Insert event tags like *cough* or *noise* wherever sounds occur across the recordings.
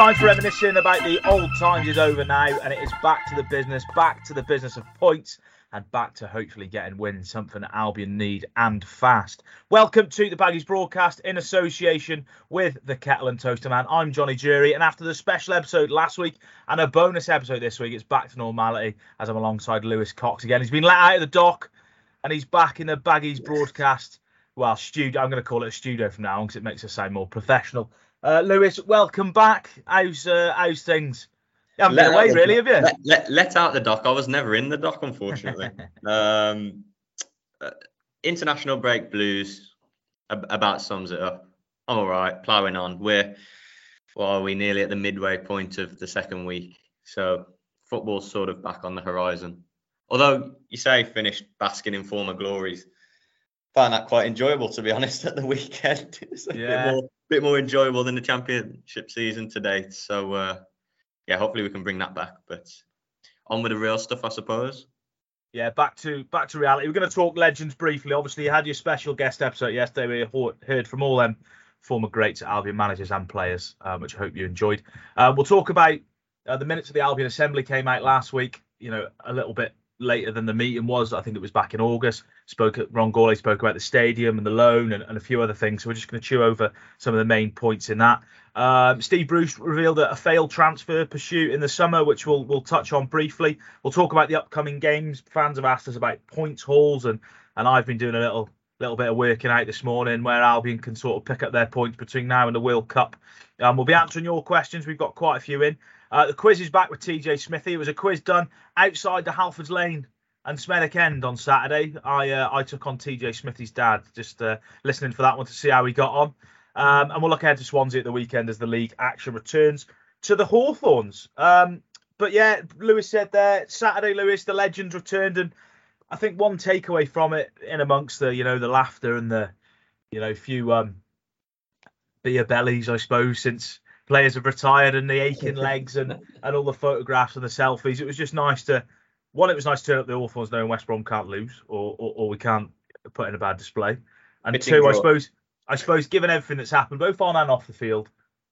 time for reminiscing about the old times is over now, and it is back to the business, back to the business of points, and back to hopefully getting wins, something Albion need and fast. Welcome to the Baggies broadcast in association with the Kettle and Toaster Man. I'm Johnny Jury, and after the special episode last week and a bonus episode this week, it's back to normality as I'm alongside Lewis Cox again. He's been let out of the dock, and he's back in the Baggies broadcast. Well, studio. I'm going to call it a studio from now on because it makes us sound more professional. Uh, Lewis, welcome back. How's uh, how's things? You haven't been away, really, have you? Let, let, let, out the dock. I was never in the dock, unfortunately. *laughs* um, uh, international break blues about sums it up. I'm all right, ploughing on. We're well, are we nearly at the midway point of the second week, so football's sort of back on the horizon. Although you say finished basking in former glories, found that quite enjoyable to be *laughs* honest at the weekend. *laughs* It's a yeah. bit more bit more enjoyable than the championship season to date. So uh, yeah, hopefully we can bring that back. But on with the real stuff, I suppose. Yeah, back to back to reality. We're going to talk legends briefly. Obviously, you had your special guest episode yesterday. We heard from all them former greats Albion managers and players, um, which I hope you enjoyed. Uh, we'll talk about uh, the minutes of the Albion Assembly came out last week. You know, a little bit later than the meeting was. I think it was back in August. Spoke at Ron Gourlay spoke about the stadium and the loan and, and a few other things. So we're just going to chew over some of the main points in that. Um, Steve Bruce revealed a, a failed transfer pursuit in the summer, which we'll we'll touch on briefly. We'll talk about the upcoming games. Fans have asked us about points hauls, and and I've been doing a little little bit of working out this morning where Albion can sort of pick up their points between now and the World Cup. Um, we'll be answering your questions. We've got quite a few in. Uh, the quiz is back with TJ Smithy. It was a quiz done outside the Halfords Lane and Smethwick End on Saturday. I uh, I took on TJ Smithy's dad, just uh, listening for that one to see how he got on. Um, and we'll look ahead to Swansea at the weekend as the league action returns to the Hawthorns. Um, but yeah, Lewis said there Saturday, Lewis, the legends returned, and I think one takeaway from it, in amongst the you know the laughter and the you know few um, beer bellies, I suppose, since players have retired and the aching *laughs* legs and, and all the photographs and the selfies. It was just nice to one. It was nice to turn up the Hawthorns knowing West Brom can't lose or, or, or we can't put in a bad display. And it's two, I suppose, I suppose, given everything that's happened both on and off the field,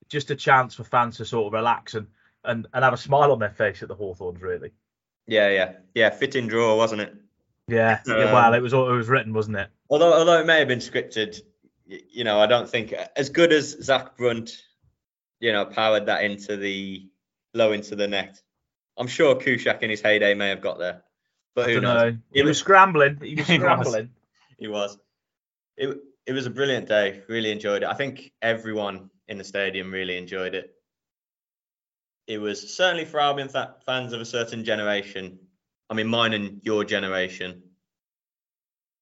just a chance for fans to sort of relax and and, and have a smile on their face at the Hawthorns, really. Yeah, yeah, yeah. Fitting draw, wasn't it? Yeah, um, *laughs* yeah. Well, it was it was written, wasn't it? Although although it may have been scripted, you know, I don't think as good as Zach Brunt you know, powered that into the low into the net. I'm sure Kuszczak in his heyday may have got there, but who knows? Know. He, was, scrambling. *laughs* He was scrambling. he was. It it was a brilliant day. Really enjoyed it. I think everyone in the stadium really enjoyed it. It was certainly for Albion th- fans of a certain generation. I mean, mine and your generation.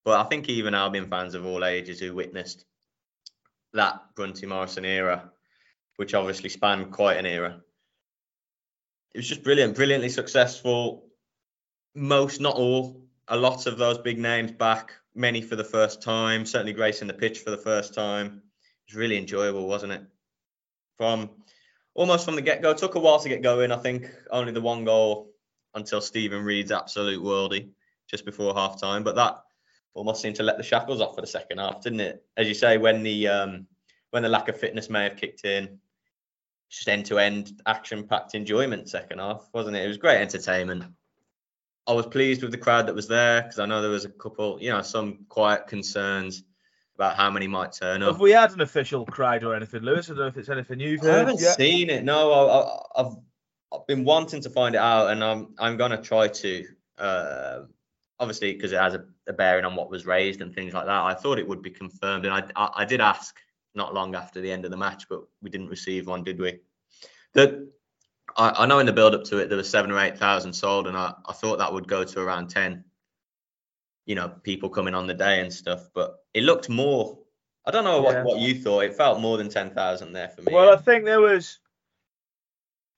But I think even Albion fans of all ages who witnessed that Brunty Morrison era which obviously spanned quite an era. It was just brilliant, brilliantly successful. Most, not all, a lot of those big names back, many for the first time, certainly gracing the pitch for the first time. It was really enjoyable, wasn't it? From almost from the get go, took a while to get going. I think only the one goal until Steven Reid's absolute worldy just before half time. But that almost seemed to let the shackles off for the second half, didn't it? As you say, when the um, when the lack of fitness may have kicked in, just end to end action packed enjoyment second half, wasn't it? It was great entertainment. I was pleased with the crowd that was there because I know there was a couple, you know, some quiet concerns about how many might turn up. Have we had an official crowd or anything, Lewis? I don't know if it's anything you've heard. I haven't yet. seen it. No, I, have I've been wanting to find it out, and I'm I'm gonna try to. Uh, obviously, because it has a, a, bearing on what was raised and things like that. I thought it would be confirmed, and I I, I did ask not long after the end of the match, but we didn't receive one, did we? That I, I, know in the build up to it there was seven or eight thousand sold, and I, I thought that would go to around ten. You know, people coming on the day and stuff, but it looked more. I don't know what, yeah. what you thought. It felt more than ten thousand there for me. Well, I think there was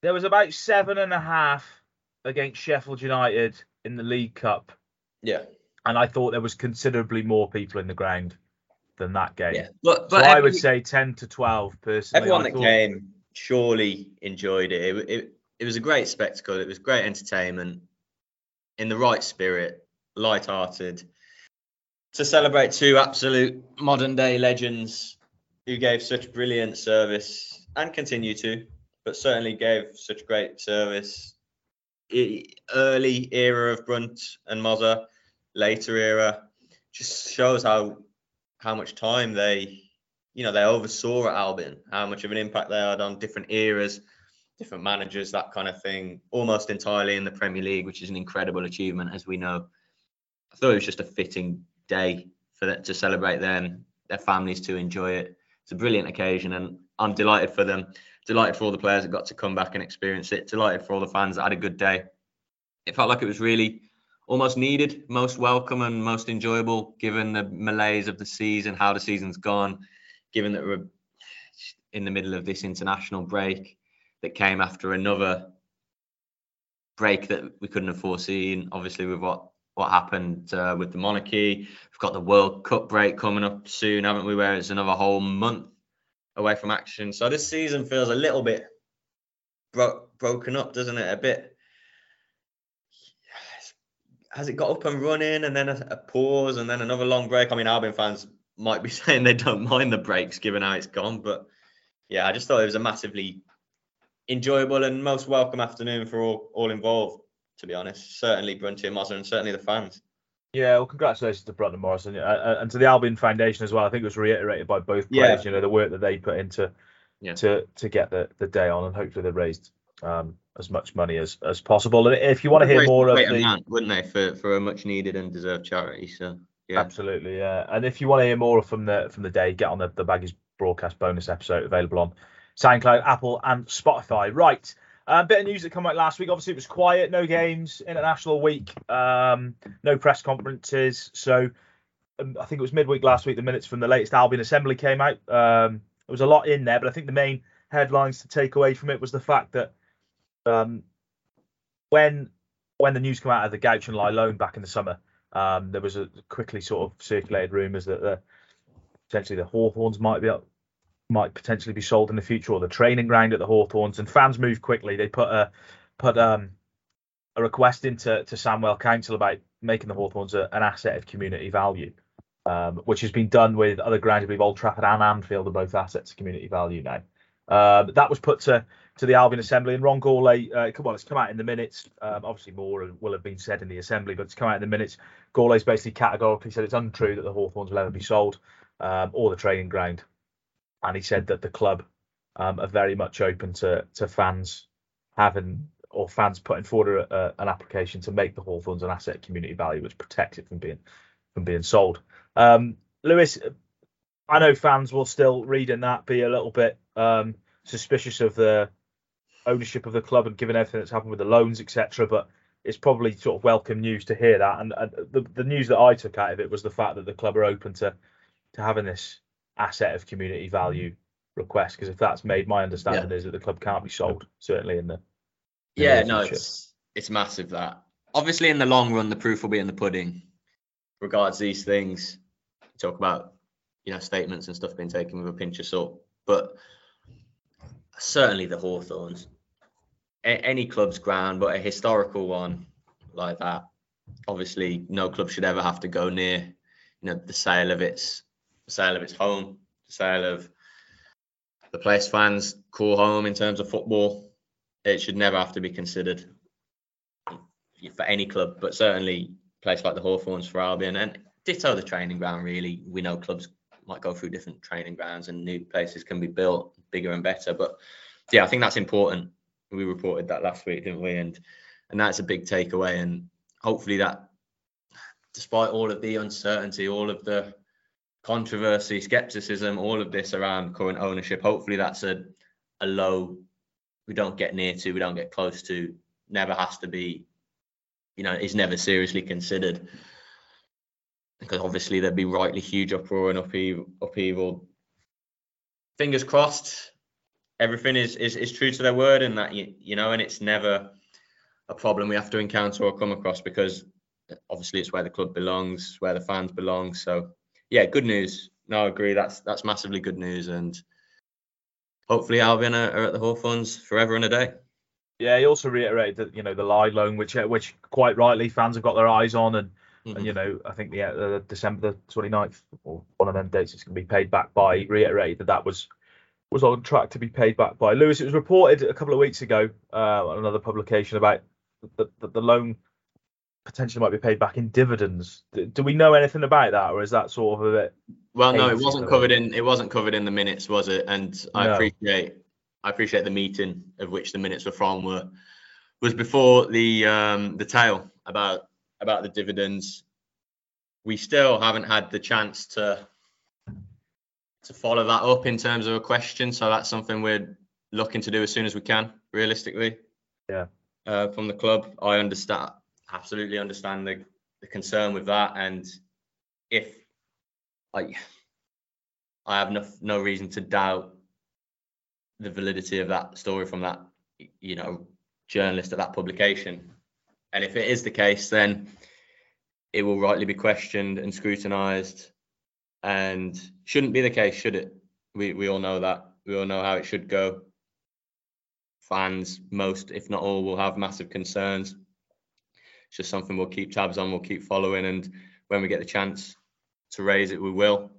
there was about seven and a half against Sheffield United in the League Cup. Yeah. And I thought there was considerably more people in the ground than that game. Yeah, but, but so every, I would say ten to twelve personally. Everyone that came surely enjoyed it. It, it. it was a great spectacle. It was great entertainment in the right spirit, light-hearted. To celebrate two absolute modern day legends who gave such brilliant service and continue to. but certainly gave such great service. Early era of Brunt and Mozza, later era, just shows how how much time they, you know, they oversaw at Albion, how much of an impact they had on different eras, different managers, that kind of thing, almost entirely in the Premier League, which is an incredible achievement, as we know. I thought it was just a fitting day for that to celebrate them, their families to enjoy it. It's a brilliant occasion, and I'm delighted for them. Delighted for all the players that got to come back and experience it. Delighted for all the fans that had a good day. It felt like it was really almost needed, most welcome, and most enjoyable, given the malaise of the season, how the season's gone, given that we're in the middle of this international break that came after another break that we couldn't have foreseen. Obviously, with what what happened uh, with the monarchy, we've got the World Cup break coming up soon, haven't we? Where it's another whole month away from action. So this season feels a little bit bro- broken up, doesn't it? A bit. Has it got up and running, and then a, a pause, and then another long break? I mean, Albion fans might be *laughs* saying they don't mind the breaks given how it's gone, but yeah, I just thought it was a massively enjoyable and most welcome afternoon for all, all involved, to be honest. Certainly Brunty and Mozza and certainly the fans. Yeah, well, congratulations to Brunton Morrison uh, and to the Albion Foundation as well. I think it was reiterated by both players, yeah. you know, the work that they put into yeah. to to get the, the day on, and hopefully they raised um, as much money as, as possible. And if you want to hear more of the, amount, wouldn't they, for, for a much needed and deserved charity? So yeah, absolutely, yeah. And if you want to hear more from the from the day, get on the the Baggies broadcast bonus episode available on SoundCloud, Apple, and Spotify. Right. A uh, bit of news that came out last week. Obviously, it was quiet, no games, international week, um, no press conferences. So um, I think it was midweek last week. The minutes from the latest Albion Assembly came out. Um, there was a lot in there, but I think the main headlines to take away from it was the fact that um, when when the news came out of the Guochuan Lai loan back in the summer, um, there was a quickly sort of circulated rumours that the, potentially the Hawthorns might be up might potentially be sold in the future, or the training ground at the Hawthorns. And fans moved quickly. They put a put um, a request into to Sandwell Council about making the Hawthorns a, an asset of community value, um, which has been done with other grounds. I believe Old Trafford and Anfield are both assets of community value now. Uh, that was put to to the Albion Assembly, and Ron Gourlay, uh, well, it's come out in the minutes. Um, obviously, more will have been said in the Assembly, but it's come out in the minutes. Gourlay's basically categorically said it's untrue that the Hawthorns will ever be sold um, or the training ground and he said that the club um, are very much open to to fans having or fans putting forward a, a, an application to make the Hawthorns an asset community value, which protects it from being from being sold. Um, Lewis, I know fans will still reading that be a little bit um, suspicious of the ownership of the club and given everything that's happened with the loans, etc. But it's probably sort of welcome news to hear that. And, and the, the news that I took out of it was the fact that the club are open to to having this asset of community value request because if that's made, my understanding yeah. is that the club can't be sold certainly in the. In yeah, the no, it's it's massive that. Obviously, in the long run, the proof will be in the pudding. Regards these things, talk about you know statements and stuff being taken with a pinch of salt, but certainly the Hawthorns, a- any club's ground, but a historical one like that, obviously no club should ever have to go near, you know, the sale of its the sale of its home, the sale of the place fans call home in terms of football. It should never have to be considered for any club, but certainly place like the Hawthorns for Albion and ditto the training ground. Really, we know clubs might go through different training grounds and new places can be built bigger and better. But yeah, I think that's important. We reported that last week, didn't we? And and that's a big takeaway. And hopefully that, despite all of the uncertainty, all of the controversy, skepticism, all of this around current ownership. Hopefully, that's a a low we don't get near to, we don't get close to. Never has to be, you know, is never seriously considered because obviously there'd be rightly huge uproar and upheaval. Fingers crossed, everything is, is is true to their word and that you, you know, and it's never a problem we have to encounter or come across because obviously it's where the club belongs, where the fans belong. So yeah, good news. No, I agree. That's that's massively good news, and hopefully Albion are, are at the Hawthorns forever and a day. Yeah, he also reiterated that you know the Lai loan, which which quite rightly fans have got their eyes on, and mm-hmm. and you know I think the uh, December the 29th or one of them dates it's going to be paid back by. He reiterated that that was was on track to be paid back by Lewis. It was reported a couple of weeks ago uh, on another publication about that the, the loan potentially might be paid back in dividends. Do we know anything about that, or is that sort of a bit? Well, no, it wasn't covered in it wasn't covered in the minutes, was it? And I no. appreciate I appreciate the meeting of which the minutes were from were was before the um, the tale about about the dividends. We still haven't had the chance to to follow that up in terms of a question, so that's something we're looking to do as soon as we can, realistically. Yeah. Uh, from the club, I understand absolutely understand the, the concern with that, and if I I have no no reason to doubt the validity of that story from that you know journalist at that publication. And if it is the case, then it will rightly be questioned and scrutinised, and shouldn't be the case, should it? We we all know that. We all know how it should go. Fans, most if not all, will have massive concerns. It's just something we'll keep tabs on. We'll keep following, and when we get the chance to raise it, we will.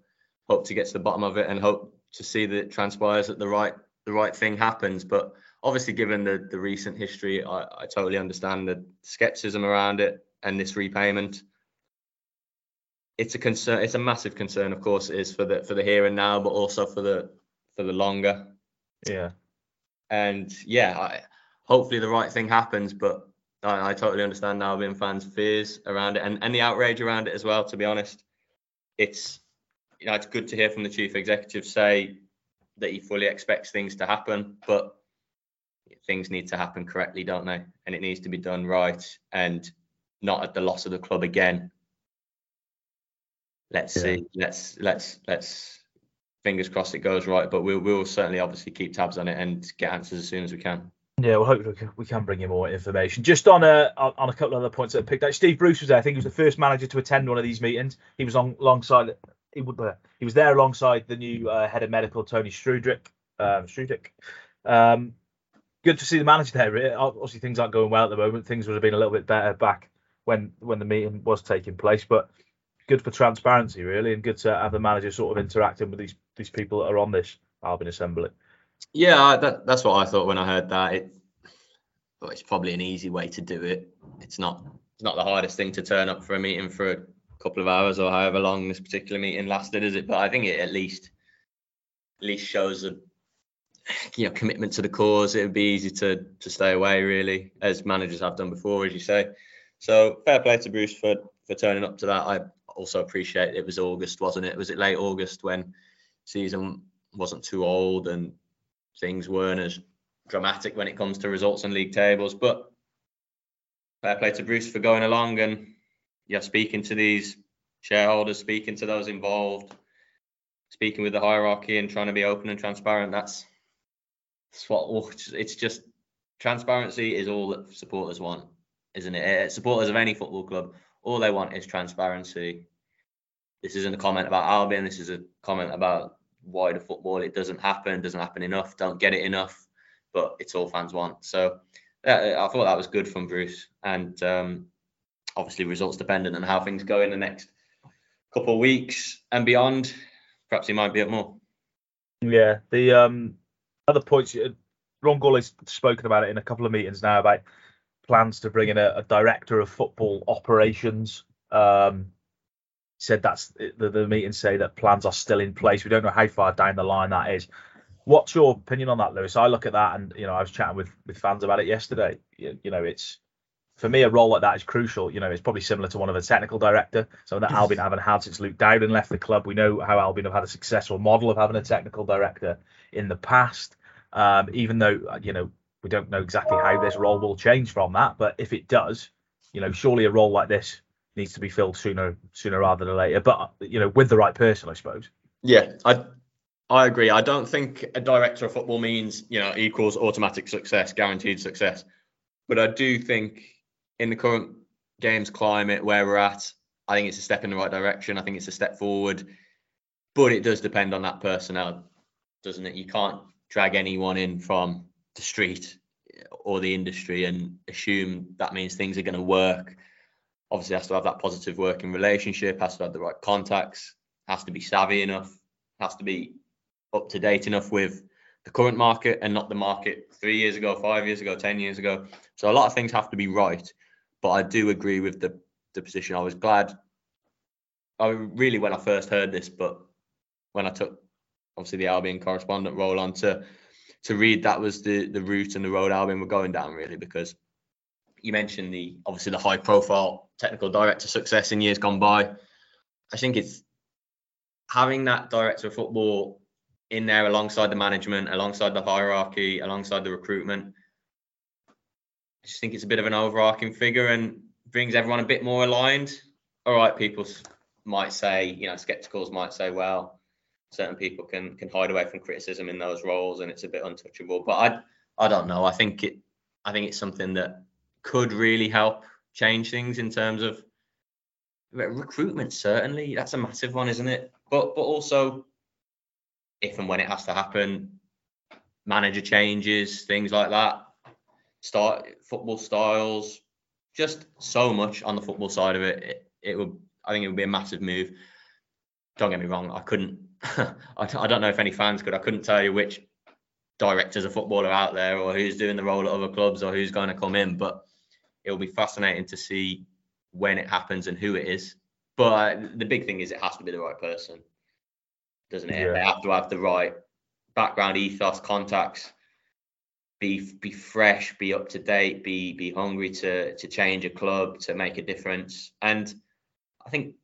Hope to get to the bottom of it, and hope to see that it transpires that the right the right thing happens. But obviously, given the, the recent history, I, I totally understand the skepticism around it and this repayment. It's a concern. It's a massive concern, of course, it is for the for the here and now, but also for the for the longer. Yeah. And yeah, I, hopefully the right thing happens, but I, I totally understand now being fans' fears around it and, and the outrage around it as well. To be honest, it's you know it's good to hear from the chief executive say that he fully expects things to happen, but things need to happen correctly, don't they? And it needs to be done right and not at the loss of the club again. Let's yeah. see. Let's let's let's fingers crossed it goes right, but we'll we'll certainly obviously keep tabs on it and get answers as soon as we can. Yeah, well, hopefully we can bring you more information. Just on a on a couple of other points that I picked out. Steve Bruce was there. I think he was the first manager to attend one of these meetings. He was on alongside he would uh, he was there alongside the new uh, head of medical Tony Strudwick. Um, Strudwick. Um, good to see the manager there. Obviously, things aren't going well at the moment. Things would have been a little bit better back when when the meeting was taking place, but good for transparency, really, and good to have the manager sort of interacting with these these people that are on this Albion assembly. Yeah, that, that's what I thought when I heard that. It, well, it's probably an easy way to do it. It's not it's not the hardest thing to turn up for a meeting for a couple of hours or however long this particular meeting lasted, is it? But I think it at least at least shows a you know commitment to the cause. It would be easy to to stay away really, as managers have done before, as you say. So fair play to Bruce for for turning up to that. I also appreciate it was August, wasn't it? Was it late August when season wasn't too old and things weren't as dramatic when it comes to results and league tables? But fair play to Bruce for going along and yeah, speaking to these shareholders, speaking to those involved, speaking with the hierarchy and trying to be open and transparent. That's what it's just transparency is all that supporters want, isn't it? Eh, supporters of any football club, all they want is transparency. This isn't a comment about Albion. This is a comment about wider football. It doesn't happen. Doesn't happen enough. Don't get it enough. But it's all fans want. So I thought that was good from Bruce. And um, obviously results dependent on how things go in the next couple of weeks and beyond. Perhaps he might be at more. Yeah, the um, other points. Uh, Ron Gourlay's spoken about it in a couple of meetings now about plans to bring in a, a director of football operations. Um, said that's the, the meetings say that plans are still in place. We don't know how far down the line that is. What's your opinion on that, Lewis? I look at that and you know I was chatting with with fans about it yesterday. You, you know it's for me, a role like that is crucial. You know, it's probably similar to one of a technical director. So that Albion haven't had since Luke Dowling left the club. We know how Albion have had a successful model of having a technical director in the past. Um, even though uh, you know we don't know exactly how this role will change from that, but if it does, you know, surely a role like this needs to be filled sooner sooner rather than later. But you know, with the right person, I suppose. Yeah, I I agree. I don't think a director of football means you know equals automatic success, guaranteed success. But I do think in the current games climate where we're at, I think it's a step in the right direction. I think it's a step forward, but it does depend on that personnel, doesn't it? You can't drag anyone in from the street or the industry and assume that means things are going to work. Obviously, has to have that positive working relationship, has to have the right contacts, has to be savvy enough, has to be up to date enough with the current market and not the market three years ago, five years ago, ten years ago. So a lot of things have to be right. But I do agree with the the position. I was glad. I really when I first heard this, but when I took obviously the Albion correspondent role on to to read that was the the route and the road Albion were going down really because you mentioned the obviously the high profile technical director success in years gone by. I think it's having that director of football in there alongside the management, alongside the hierarchy, alongside the recruitment. I just think it's a bit of an overarching figure and brings everyone a bit more aligned. All right, people might say, you know, skepticals might say, well, certain people can can hide away from criticism in those roles and it's a bit untouchable. But I I don't know. I think it I think it's something that could really help change things in terms of recruitment. Certainly, that's a massive one, isn't it? But but also, if and when it has to happen, manager changes, things like that, start football styles, just so much on the football side of it. It, it would, I think, it would be a massive move. Don't get me wrong, I couldn't. *laughs* I, I don't know if any fans could. I couldn't tell you which directors of football are out there or who's doing the role at other clubs or who's going to come in, but it'll be fascinating to see when it happens and who it is. But the big thing is it has to be the right person, doesn't it? Yeah. They have to have the right background, ethos, contacts, be be fresh, be up to date, be be hungry to to change a club, to make a difference. And I think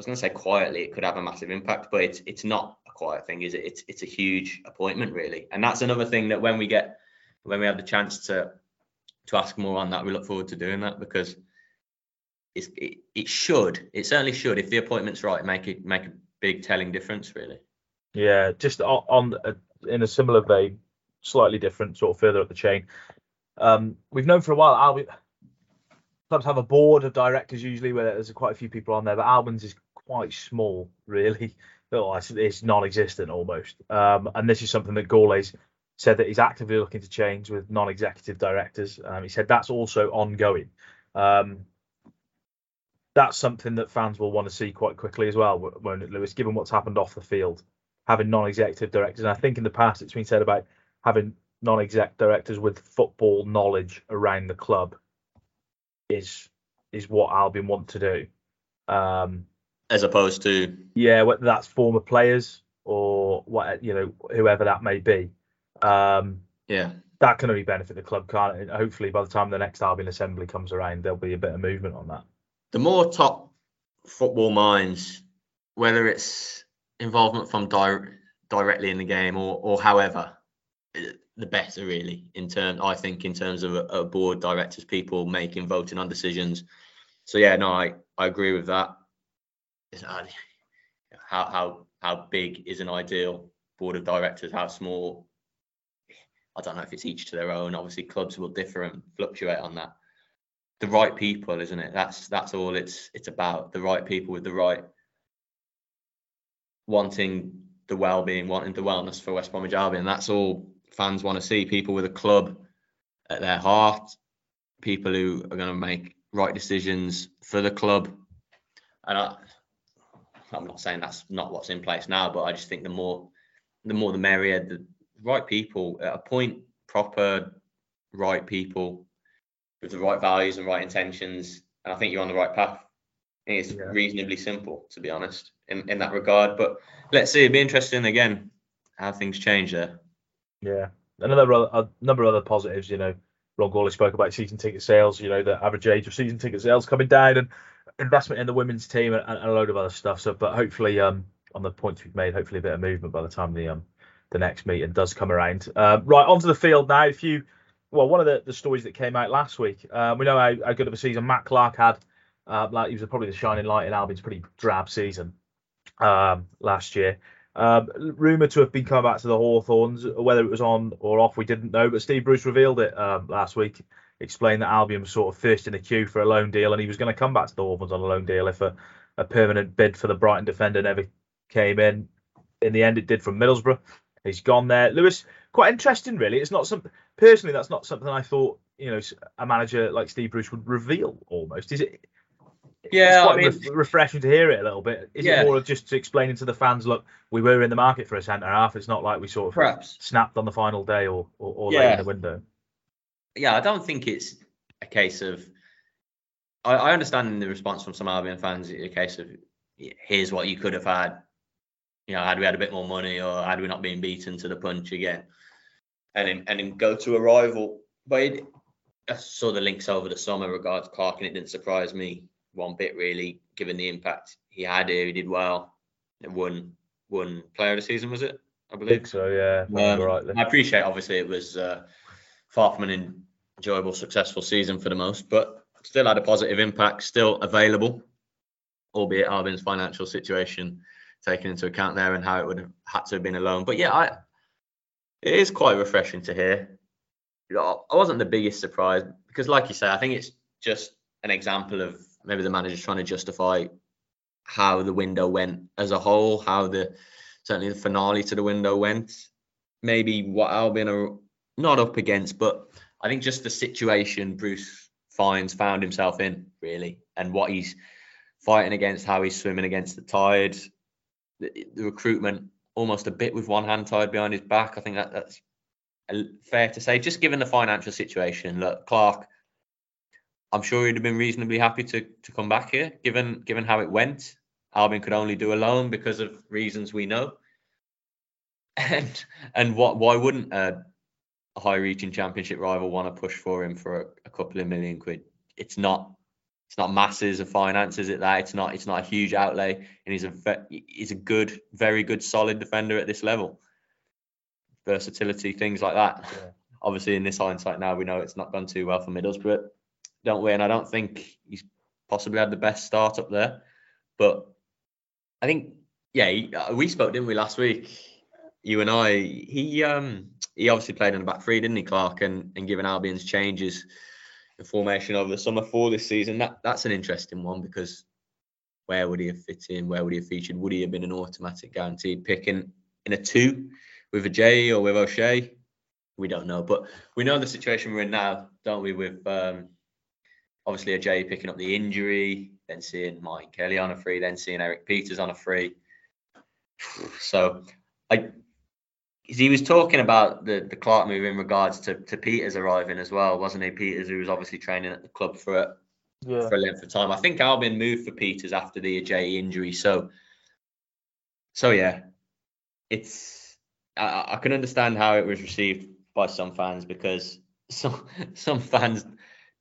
was going to say quietly, it could have a massive impact, but it's it's not a quiet thing, is it? It's it's a huge appointment, really. And that's another thing that when we get when we have the chance to to ask more on that, we look forward to doing that because it's, it it should it certainly should if the appointment's right make it make a big telling difference, really. Yeah, just on, on a, in a similar vein slightly different, sort of further up the chain. Um, we've known for a while Albion clubs have a board of directors usually where there's quite a few people on there, but Albion's is quite small, really. *laughs* Oh, it's, non-existent almost. Um, and this is something that Gourlay's said that he's actively looking to change with non-executive directors. Um, he said that's also ongoing. Um, that's something that fans will want to see quite quickly as well, won't it, Lewis? Given what's happened off the field, having non-executive directors, and I think in the past it's been said about having non-exec directors with football knowledge around the club is is what Albion want to do. Um, As opposed to yeah, whether that's former players or what you know, whoever that may be. Um, yeah, that can only benefit the club, can't it? Hopefully, by the time the next Albion assembly comes around, there'll be a bit of movement on that. The more top football minds, whether it's involvement from di- directly in the game or or however, the better really in terms I think in terms of a, a, board directors people making voting on decisions so yeah no I I agree with that how how how big is an ideal board of directors? How small? I don't know if it's each to their own. Obviously clubs will differ and fluctuate on that. The right people isn't it? That's that's all it's it's about. The right people with the right wanting the well-being wanting the wellness for West Bromwich Albion. That's all fans want to see. People with a club at their heart, people who are going to make right decisions for the club. And I'm not saying that's not what's in place now, but I just think the more, the more the merrier. The right people appoint proper, right people with the right values and right intentions, and I think you're on the right path. It's yeah. reasonably simple, to be honest, in, in that regard. But let's see. It'd be interesting again how things change there. Yeah, another a number of other positives. You know, Ron Gourlay spoke about season ticket sales. You know, the average age of season ticket sales coming down, and investment in the women's team, and, and a load of other stuff. So, but hopefully, um, on the points we've made, hopefully a bit of movement by the time the um the next meeting does come around. Uh, right onto the field now. If you well, one of the, the stories that came out last week, um, we know how, how good of a season Matt Clarke had. Uh, like he was probably the shining light in Albion's pretty drab season um, last year. Um, rumored to have been coming back to the Hawthorns, whether it was on or off, we didn't know. But Steve Bruce revealed it um, last week, explained that Albion was sort of first in the queue for a loan deal, and he was going to come back to the Hawthorns on a loan deal if a, a permanent bid for the Brighton defender never came in. In the end, it did from Middlesbrough. He's gone there. Lewis, quite interesting, really. It's not something personally. That's not something I thought you know a manager like Steve Bruce would reveal. Almost is it? Yeah, it's I mean, re- refreshing to hear it a little bit. Is Yeah. it more of just to explaining to the fans, look, we were in the market for a centre half. It's not like we sort of perhaps. snapped on the final day or or, or late Yeah. in the window. Yeah, I don't think it's a case of. I, I understand the response from some Albion fans. A case of here's what you could have had. You know, had we had a bit more money, or had we not been beaten to the punch again, and then, and then go to a rival. But it, I saw the links over the summer regards Clarke, and it didn't surprise me one bit really, given the impact he had here. He did well. It won won Player of the Season, was it? I I believe. think so, yeah. I Um, remember. I appreciate obviously it was uh, far from an enjoyable, successful season for the most, but still had a positive impact, still available, albeit Albion's financial situation taken into account there and how it would have had to have been a loan. But yeah, I it is quite refreshing to hear. I wasn't the biggest surprise because, like you say, I think it's just an example of maybe the manager's trying to justify how the window went as a whole, how the certainly the finale to the window went. Maybe what Albion are not up against, but I think just the situation Bruce Fines found himself in, really, and what he's fighting against, how he's swimming against the tide, the, the recruitment almost a bit with one hand tied behind his back. I think that that's fair to say, just given the financial situation. Look, Clarke, I'm sure he'd have been reasonably happy to to come back here, given given how it went. Albion could only do a loan because of reasons we know. *laughs* And and what why wouldn't a, a high-reaching championship rival want to push for him for a, a couple of million quid? It's not it's not masses of finances is it? That it's not it's not a huge outlay, and he's a he's a good, very good, solid defender at this level. Versatility, things like that. Yeah. Obviously, in this hindsight now, we know it's not gone too well for Middlesbrough, don't we? And I don't think he's possibly had the best start up there, but I think yeah, uh, we spoke, didn't we, last week? You and I. He um he obviously played in the back three, didn't he, Clarke? And and given Albion's changes, the formation over the summer for this season, that that's an interesting one because where would he have fit in? Where would he have featured? Would he have been an automatic guaranteed pick in, in a two with a J or with O'Shea? We don't know, but we know the situation we're in now, don't we? With um, obviously a J picking up the injury, then seeing Mike Kelly on a free, then seeing Erik Pieters on a free. *sighs* So, I he was talking about the the Clarke move in regards to to Pieters arriving as well, wasn't he? Pieters, who was obviously training at the club for a, Yeah. for a length of time. I think Albion moved for Pieters after the Ajay injury. So, so yeah, it's I, I can understand how it was received by some fans because *laughs* some some fans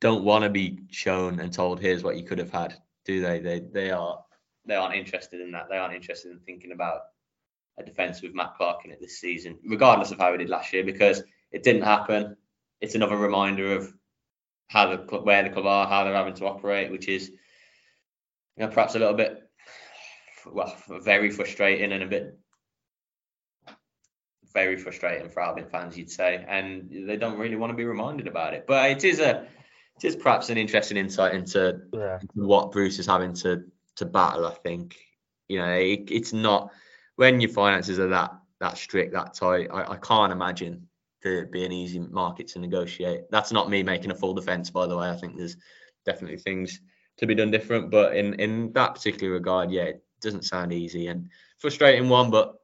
don't want to be shown and told here's what you could have had, do they? They they are they aren't interested in that. They aren't interested in thinking about a defence with Matt Clarke in it this season, regardless of how he did last year, because it didn't happen. It's another reminder of how the club, where the club are, how they're having to operate, which is, you know, perhaps a little bit, well, very frustrating and a bit, very frustrating for Albion fans, you'd say, and they don't really want to be reminded about it. But it is a, it is perhaps an interesting insight into Yeah. what Bruce is having to to battle. I think you know it, it's not when your finances are that that strict, that tight. I, I can't imagine to be an easy market to negotiate. That's not me making a full defence, by the way. I think there's definitely things to be done different, but in in that particular regard, yeah, it doesn't sound easy and frustrating one, but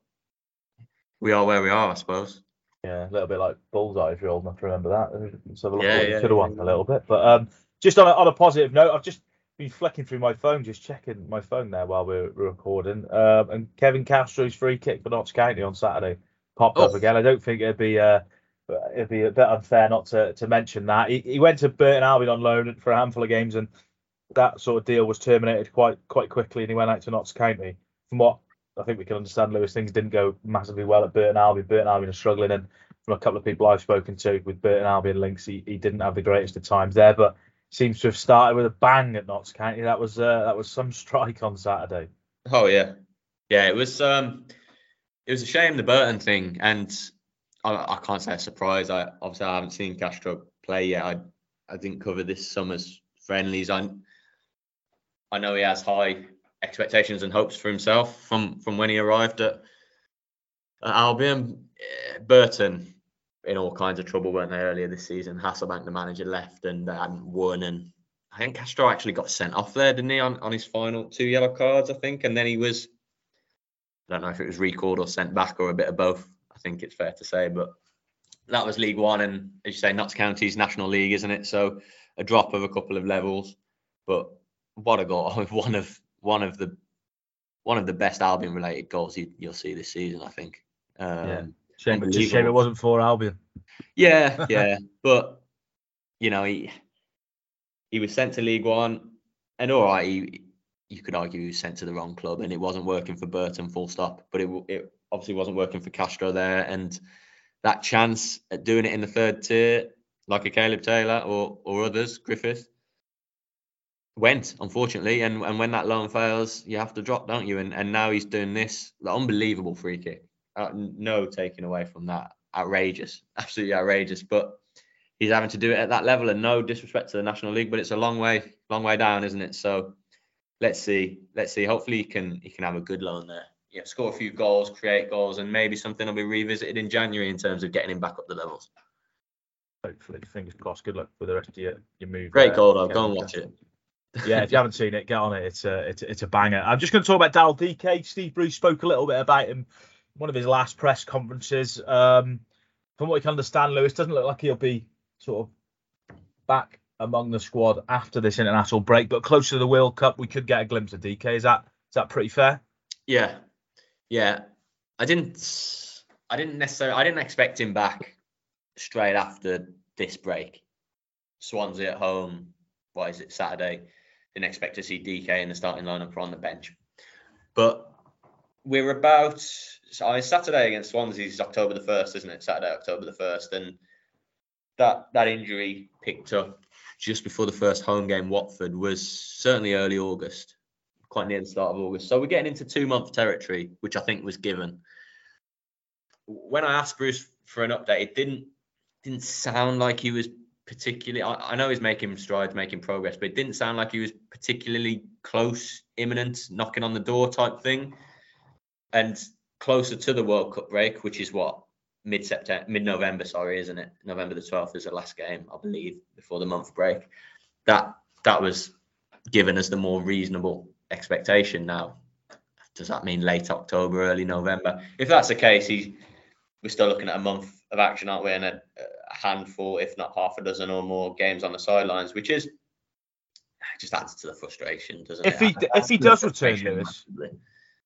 we are where we are, I suppose. Yeah, a little bit like bullseye if you're old enough to remember that. Let's have a look Yeah, yeah, could have won yeah. a little bit. But um, just on a, on a positive note, I've just been flicking through my phone, just checking my phone there while we're recording. Um, and Quevin Castro's free kick for Notts County on Saturday popped up Oh. again. I don't think it'd be uh, it'd be a bit unfair not to, to mention that. He, he went to Burton Albion on loan for a handful of games, and that sort of deal was terminated quite quite quickly, and he went out to Notts County. From what I think we can understand, Lewis, things didn't go massively well at Burton Albion. Burton Albion are struggling, and from a couple of people I've spoken to with Burton Albion links, he, he didn't have the greatest of times there, but seems to have started with a bang at Notts County. That was uh, that was some *laughs* strike on Saturday. Oh yeah, yeah. It was um, it was a shame the Burton thing, and I, I can't say a surprise. I obviously I haven't seen Castro play yet. I I didn't cover this summer's friendlies. I I know he has high expectations and hopes for himself from from when he arrived at, at Albion. Eh, Burton in all kinds of trouble, weren't they, earlier this season? Hasselbaink, the manager, left and they hadn't won and I think Castro actually got sent off there, didn't he, on, on his final two yellow cards, I think, and then he was, I don't know if it was recalled or sent back or a bit of both. I think it's fair to say, but that was League One, and as you say, Notts County's National League, isn't it? So a drop of a couple of levels, but what a goal! *laughs* One of one of the one of the best Albion related goals you, will see this season, I think. Um, yeah. Shame, shame it wasn't for Albion. Yeah, *laughs* yeah, but you know he he was sent to League One, and all right, he, you could argue he was sent to the wrong club, and it wasn't working for Burton, full stop. But it it obviously wasn't working for Castro there, and that chance at doing it in the third tier, like a Caleb Taylor or or others, Griffith, went unfortunately. And and when that loan fails, you have to drop, don't you? And and now he's doing this the unbelievable free kick. Uh, no taking away from that. Outrageous, *laughs* absolutely outrageous. But he's having to do it at that level. And no disrespect to the National League, but it's a long way, long way down, isn't it? So let's see, let's see. Hopefully he can he can have a good loan there. Yeah, score a few goals, create goals, and maybe something will be revisited in January in terms of getting him back up the levels. Hopefully, fingers crossed. Good luck with the rest of your, your move. Great goal, though. Go and watch it *laughs* yeah, if you haven't seen it, get on it. It's a it's, it's a banger. I'm just going to talk about Daryl Dike. Steve Bruce spoke a little bit about him one of his last press conferences. Um, from what you can understand, Lewis doesn't look like he'll be sort of back among the squad after this international break, but close to the World Cup, we could get a glimpse of Dike. Is that is that pretty fair? Yeah, yeah. I didn't I didn't necessarily I didn't expect him back straight after this break. Swansea at home. What is it? Saturday didn't expect to see Dike in the starting lineup or on the bench. But we're about so Saturday against Swansea is October the first, isn't it? Saturday, October the first, and that that injury picked up just before the first home game. Watford was certainly early August, quite near the start of August. So we're getting into two month territory, which I think was given. When I asked Bruce for an update, it didn't didn't sound like he was particularly. I, I know he's making strides, making progress, but it didn't sound like he was particularly close, imminent, knocking on the door type thing. And closer to the World Cup break, which is what mid September, mid November, sorry, isn't it? November the twelfth is the last game, I believe, before the month break. That that was given as the more reasonable expectation. Now, does that mean late October, early November? If that's the case, he's we're still looking at a month of action, aren't we? And a, a handful, if not half a dozen or more games on the sidelines, which is just adds to the frustration, doesn't if it? He, if he does return, Lewis,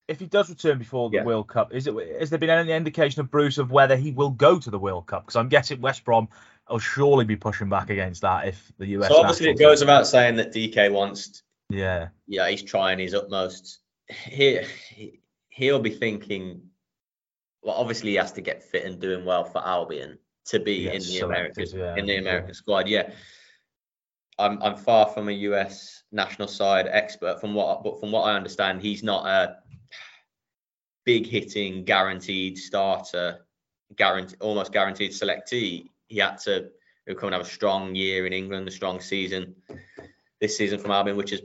if he does return before the yeah. World Cup, is it has there been any indication of Bruce of whether he will go to the World Cup? Because I'm guessing West Brom will surely be pushing back against that if the US. So obviously, it goes without saying that Dike wants. Yeah. Yeah, he's trying his utmost. He, he'll be thinking. Well, obviously, he has to get fit and doing well for Albion to be in the American yeah. in the American squad. Yeah, I'm I'm far from a US national side expert. From what but from what I understand, he's not a big hitting, guaranteed starter, guaranteed almost guaranteed selectee. He had to come and have a strong year in England, a strong season this season from Albion, which has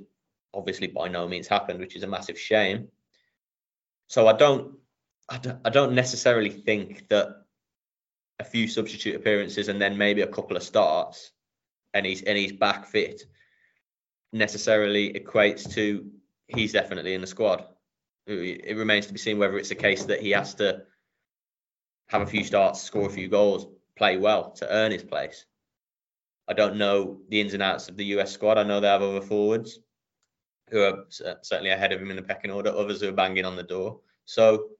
obviously by no means happened, which is a massive shame. So I don't, I don't, I don't necessarily think that a few substitute appearances and then maybe a couple of starts and he's and he's back fit necessarily equates to he's definitely in the squad. It remains to be seen whether it's a case that he has to have a few starts, score a few goals, play well to earn his place. I don't know the ins and outs of the US squad. I know they have other forwards who are certainly ahead of him in the pecking order, others who are banging on the door. So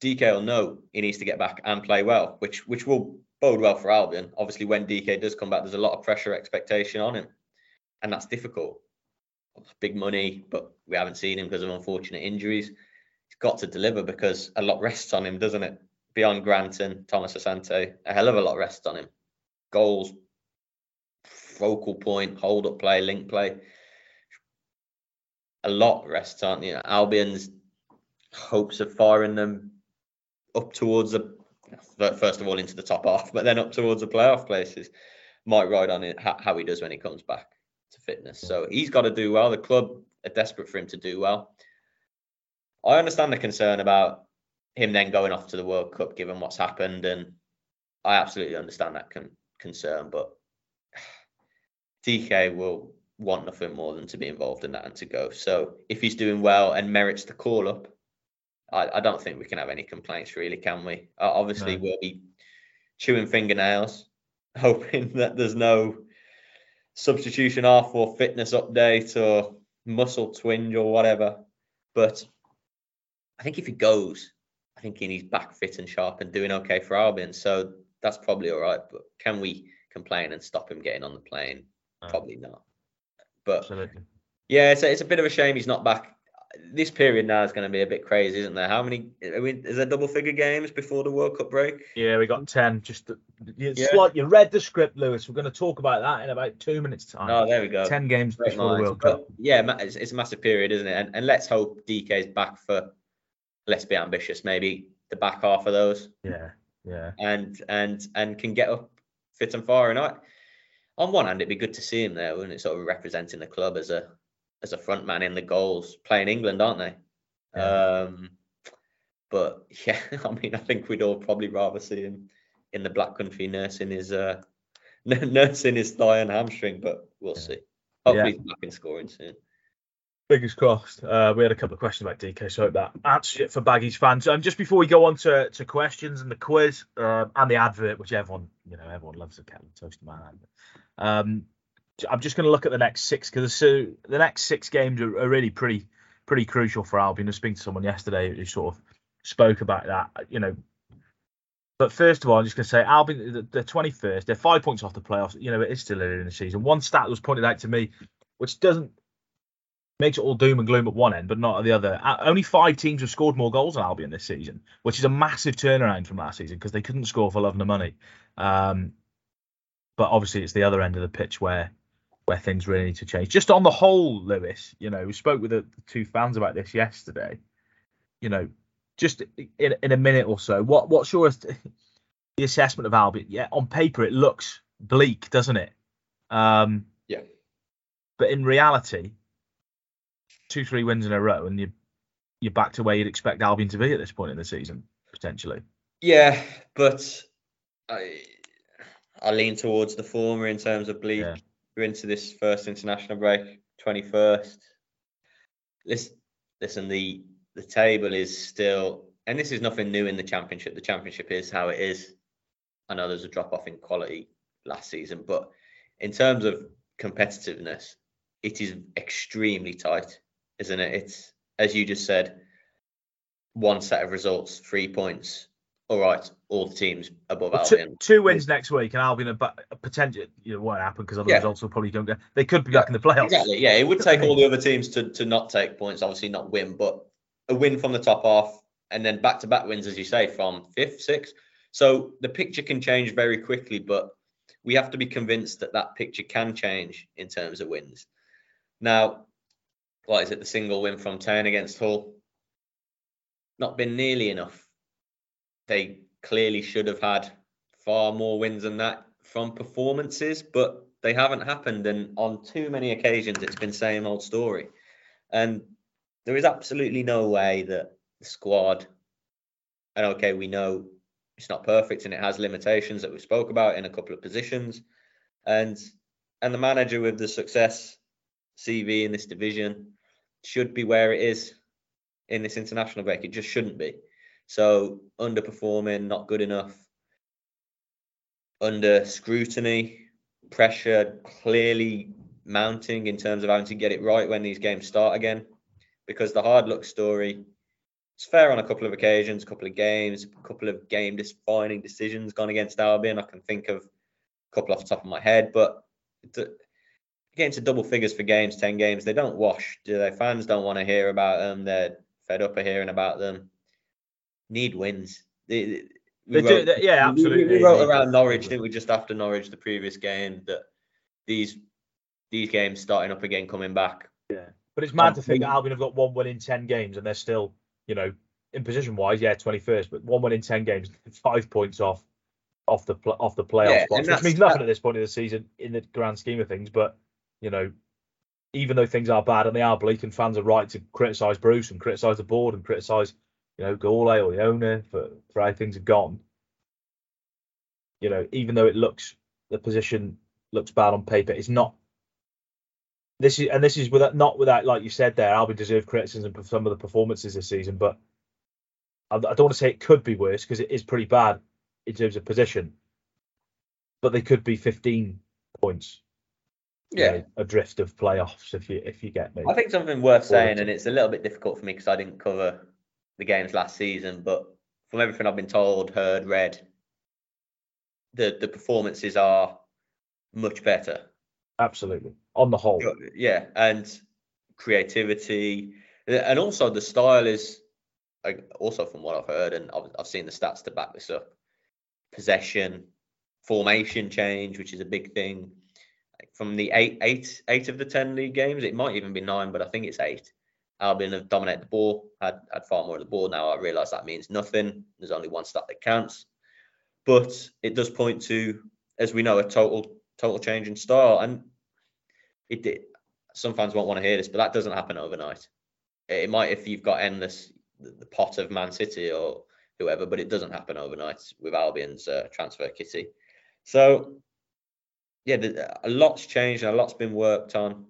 Dike will know he needs to get back and play well, which which will bode well for Albion. Obviously, when Dike does come back, there's a lot of pressure expectation on him, and that's difficult. Big money, but we haven't seen him because of unfortunate injuries. He's got to deliver because a lot rests on him, doesn't it? Beyond Brandon Thomas-Asante, a hell of a lot rests on him. Goals, focal point, hold up play, link play. A lot rests on you know, Albion's hopes of firing them up towards the first of all into the top half, but then up towards the playoff places. Might ride on it how he does when he comes back fitness. So he's got to do well. The club are desperate for him to do well. I understand the concern about him then going off to the World Cup, given what's happened, and I absolutely understand that con- concern. But *sighs* Dike will want nothing more than to be involved in that and to go. So if he's doing well and merits the call up, I, I don't think we can have any complaints, really, can we? Uh, obviously, No. we'll be chewing fingernails, *laughs* hoping that there's no substitution off or fitness update or muscle twinge or whatever. But I think if he goes, I think he's back fit and sharp and doing okay for Albion. So that's probably all right. But can we complain and stop him getting on the plane? Probably not. But Absolutely. yeah, it's a, it's a bit of a shame he's not back. This period now is going to be a bit crazy, isn't there? How many? I mean, is there double figure games before the World Cup break? Yeah, we got ten. Just the, it's Yeah. like you read the script, Lewis. We're going to talk about that in about two minutes' time. Oh, there we go. ten games Great before the. World Cup. But yeah, it's, it's a massive period, isn't it? And, and let's hope DK's back for. Let's be ambitious. Maybe the back half of those, Yeah, yeah, and and and can get up fit and firing. I, on one hand, it'd be good to see him there, wouldn't it? Sort of representing the club as a as a front man in the goals, playing England, aren't they? Yeah. Um, but *laughs* yeah, I mean, I think we'd all probably rather see him in the Black Country nursing his uh, *laughs* nursing his thigh and hamstring. But we'll Yeah. see. Hopefully, he's back in scoring soon. Fingers crossed. Uh, we had a couple of questions about DK, so I hope that answers it for Baggies fans. Um, just before we go on to, to questions and the quiz um, and the advert, which everyone you know everyone loves a kettle of toast in my hand. Um, I'm just going to look at the next six because so the next six games are, are really pretty pretty crucial for Albion. I was speaking to someone yesterday who sort of spoke about that. You know, but first of all, I'm just going to say Albion, the, the 21st, they're five points off the playoffs. You know, it is still early in the season. One stat was pointed out to me, which doesn't makes it all doom and gloom at one end, but not at the other. Only five teams have scored more goals than Albion this season, which is a massive turnaround from last season because they couldn't score for love nor money. Um, but obviously, it's the other end of the pitch where where things really need to change. Just on the whole, Lewis, you know, we spoke with the, two fans about this yesterday. You know, just in in a minute or so, what what's your *laughs* the assessment of Albion? Yeah, on paper it looks bleak, doesn't it? Um, Yeah. but in reality, two, three wins in a row, and you you're back to where you'd expect Albion to be at this point in the season, potentially. Yeah, but I I lean towards the former in terms of bleak. Yeah. We're into this first international break, twenty first. Listen, listen, the the table is still, and this is nothing new in the championship. The championship is how it is. I know there's a drop off in quality last season, but in terms of competitiveness, it is extremely tight, isn't it? It's as you just said, one set of results, three points. All right, all the teams above Well, two, Albion. two wins next week, and Albion are ba- potential. You know, won't happen because other Yeah. results will probably don't get. They could be back in the playoffs. Exactly. Yeah, it would take *laughs* all the other teams to to not take points, obviously not win, but a win from the top half, and then back to back wins, as you say, from fifth, sixth. So the picture can change very quickly, but we have to be convinced that that picture can change in terms of wins. Now, what is it? The single win from ten against Hull. Not been nearly enough. They clearly should have had far more wins than that from performances, but they haven't happened. And on too many occasions, it's been same old story. And there is absolutely no way that the squad, and okay, we know it's not perfect and it has limitations that we spoke about in a couple of positions, and and the manager with the success CV in this division should be where it is in this international break. It just shouldn't be. So underperforming, not good enough, under scrutiny, pressure clearly mounting in terms of having to get it right when these games start again. Because the hard luck story, it's fair on a couple of occasions, a couple of games, a couple of game defining decisions gone against Albion. I can think of a couple off the top of my head, but getting to double figures for games, 10 games, they don't wash, do they? Fans don't want to hear about them. They're fed up of hearing about them. Need wins. They, we They do- they- yeah, we- we- absolutely. We wrote around Norwich, didn't we, just after Norwich, the previous game, that these these games starting up again, coming back. Yeah, But it's mad um, to think that Albion have got one win in ten games, and they're still, you know, in position wise, yeah, twenty first, but one win in ten games, *laughs* five points off off the off the playoff Yeah, and spots, which means nothing that- at this point in the season in the grand scheme of things. But you know, even though things are bad and they are bleak, and fans are right to criticise Bruce and criticise the board and criticise, you know, Gourlay or the owner for for how things have gone. You know, even though it looks the position looks bad on paper, it's not this is and this is without not without like you said there, Albion deserve criticism for some of the performances this season, but I, I don't want to say it could be worse because it is pretty bad in terms of position, but they could be 15 points. you Yeah. know, adrift of playoffs if you if you get me. I think something worth saying, and it's a little bit difficult for me because I didn't cover the games last season, but from everything I've been told, heard, read, the the performances are much better. Absolutely, on the whole, Yeah, and creativity, and also the style is, also from what I've heard, and I've, I've seen the stats to back this up. Possession, formation change, which is a big thing. From the eight, eight, eight of the ten league games, it might even be nine, but I think it's eight. Albion have dominated the ball, had had far more of the ball. Now I realise that means nothing. There's only one stat that counts, but it does point to, as we know, a total total change in style. And it did. Some fans won't want to hear this, but that doesn't happen overnight. It might if you've got endless the pot of Man City or whoever, but it doesn't happen overnight with Albion's uh, transfer kitty. So yeah, a lot's changed and a lot's been worked on,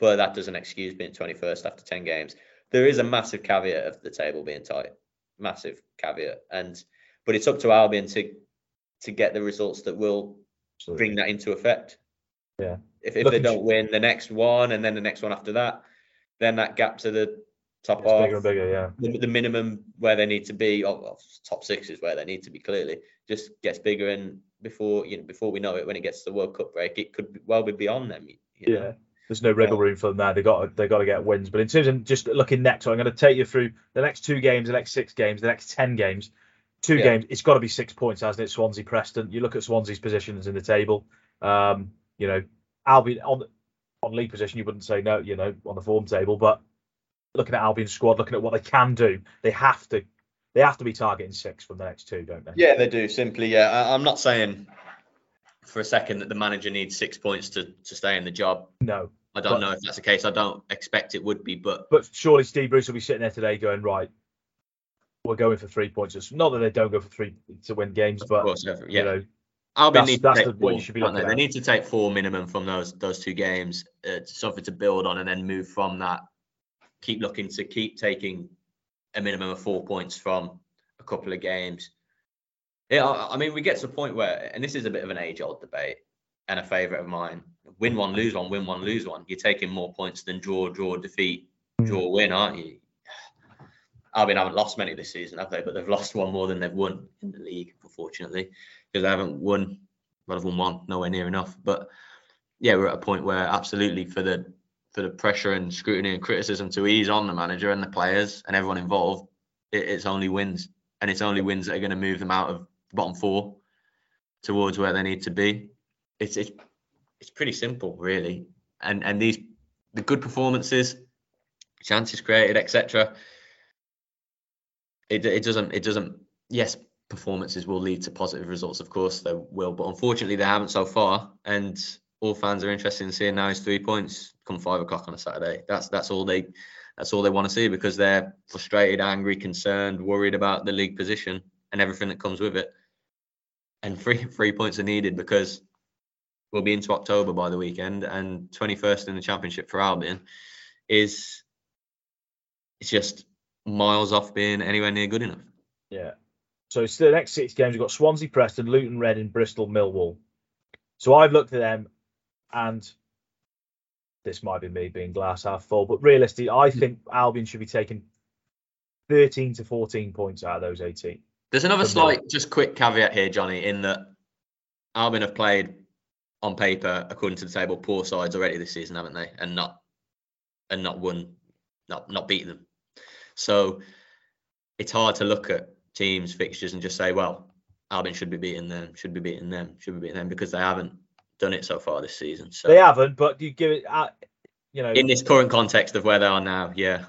but that doesn't excuse being 21st after 10 games. There is a massive caveat of the table being tight, massive caveat, and but it's up to Albion to to get the results that will absolutely. bring that into effect. Yeah. If, if Look they don't win the next one and then the next one after that, then that gap to the top It's bigger and bigger, yeah. the, the minimum where they need to be, or top six is where they need to be clearly, just gets bigger. And before you know, before we know it, when it gets to the World Cup break, it could well be beyond them. You know? Yeah. There's no wriggle room for them there. They got they got to get wins. But in terms of just looking next, I'm going to take you through the next two games, the next six games, the next ten games. Two Yeah. games. It's got to be six points, hasn't it? Swansea, Preston. You look at Swansea's positions in the table. Um, you know, Albion on on league position, you wouldn't say no. You know, on the form table, but looking at Albion's squad, looking at what they can do, they have to they have to be targeting six from the next two, don't they? Yeah, they do. Simply, yeah. I, I'm not saying for a second that the manager needs six points to to stay in the job. No. I don't But- know if that's the case. I don't expect it would be, but But surely Steve Bruce will be sitting there today going, right, we're going for three points. It's not that they don't go for three to win games, but course, yeah. you know, Albion need to take the- what you four, should be don't they? They need to take four minimum from those those two games, uh, something to build on, and then move from that. Keep looking to keep taking a minimum of four points from a couple of games. Yeah, I, I mean, we get to the point where, and this is a bit of an age-old debate and a favourite of mine: win one, lose one, win one, lose one. You're taking more points than draw, draw, defeat, hmm. draw, win, aren't you? Albion haven't lost many this season, have they? But they've lost one more than they've won in the league, unfortunately, because they haven't won. Well, they've won one, nowhere near enough. But yeah, we're at a point where absolutely for the for the pressure and scrutiny and criticism to ease on the manager and the players and everyone involved, it, it's only wins, and it's only wins that are going to move them out of the bottom four towards where they need to be. It's it's it's pretty simple, really. And and these the good performances, chances created, etc. It it doesn't it doesn't. Yes, performances will lead to positive results, of course they will, but unfortunately they haven't so far. And all fans are interested in seeing now is three points come five o'clock on a Saturday. That's that's all they that's all they want to see because they're frustrated, angry, concerned, worried about the league position and everything that comes with it. And three three points are needed because we'll be into October by the weekend, and 21st in the championship for Albion is it's just miles off being anywhere near good enough. yeah. So it's the next six games. We've got Swansea, Preston, Luton, Reading, Bristol, Millwall. So I've looked at them, and this might be me being glass half full, but realistically, I hmm. think Albion should be taking 13 to 14 points out of those 18. There's another slight, just quick caveat here, Johnny, in that Albion have played on paper, according to the table, poor sides already this season, haven't they? And not and not won, not not beaten them. So it's hard to look at teams' fixtures and just say, well, Albion should be beating them, should be beating them, should be beating them, because they haven't done it so far this season. So They haven't, but you give it, uh, you know, in this current context of where they are now, yeah,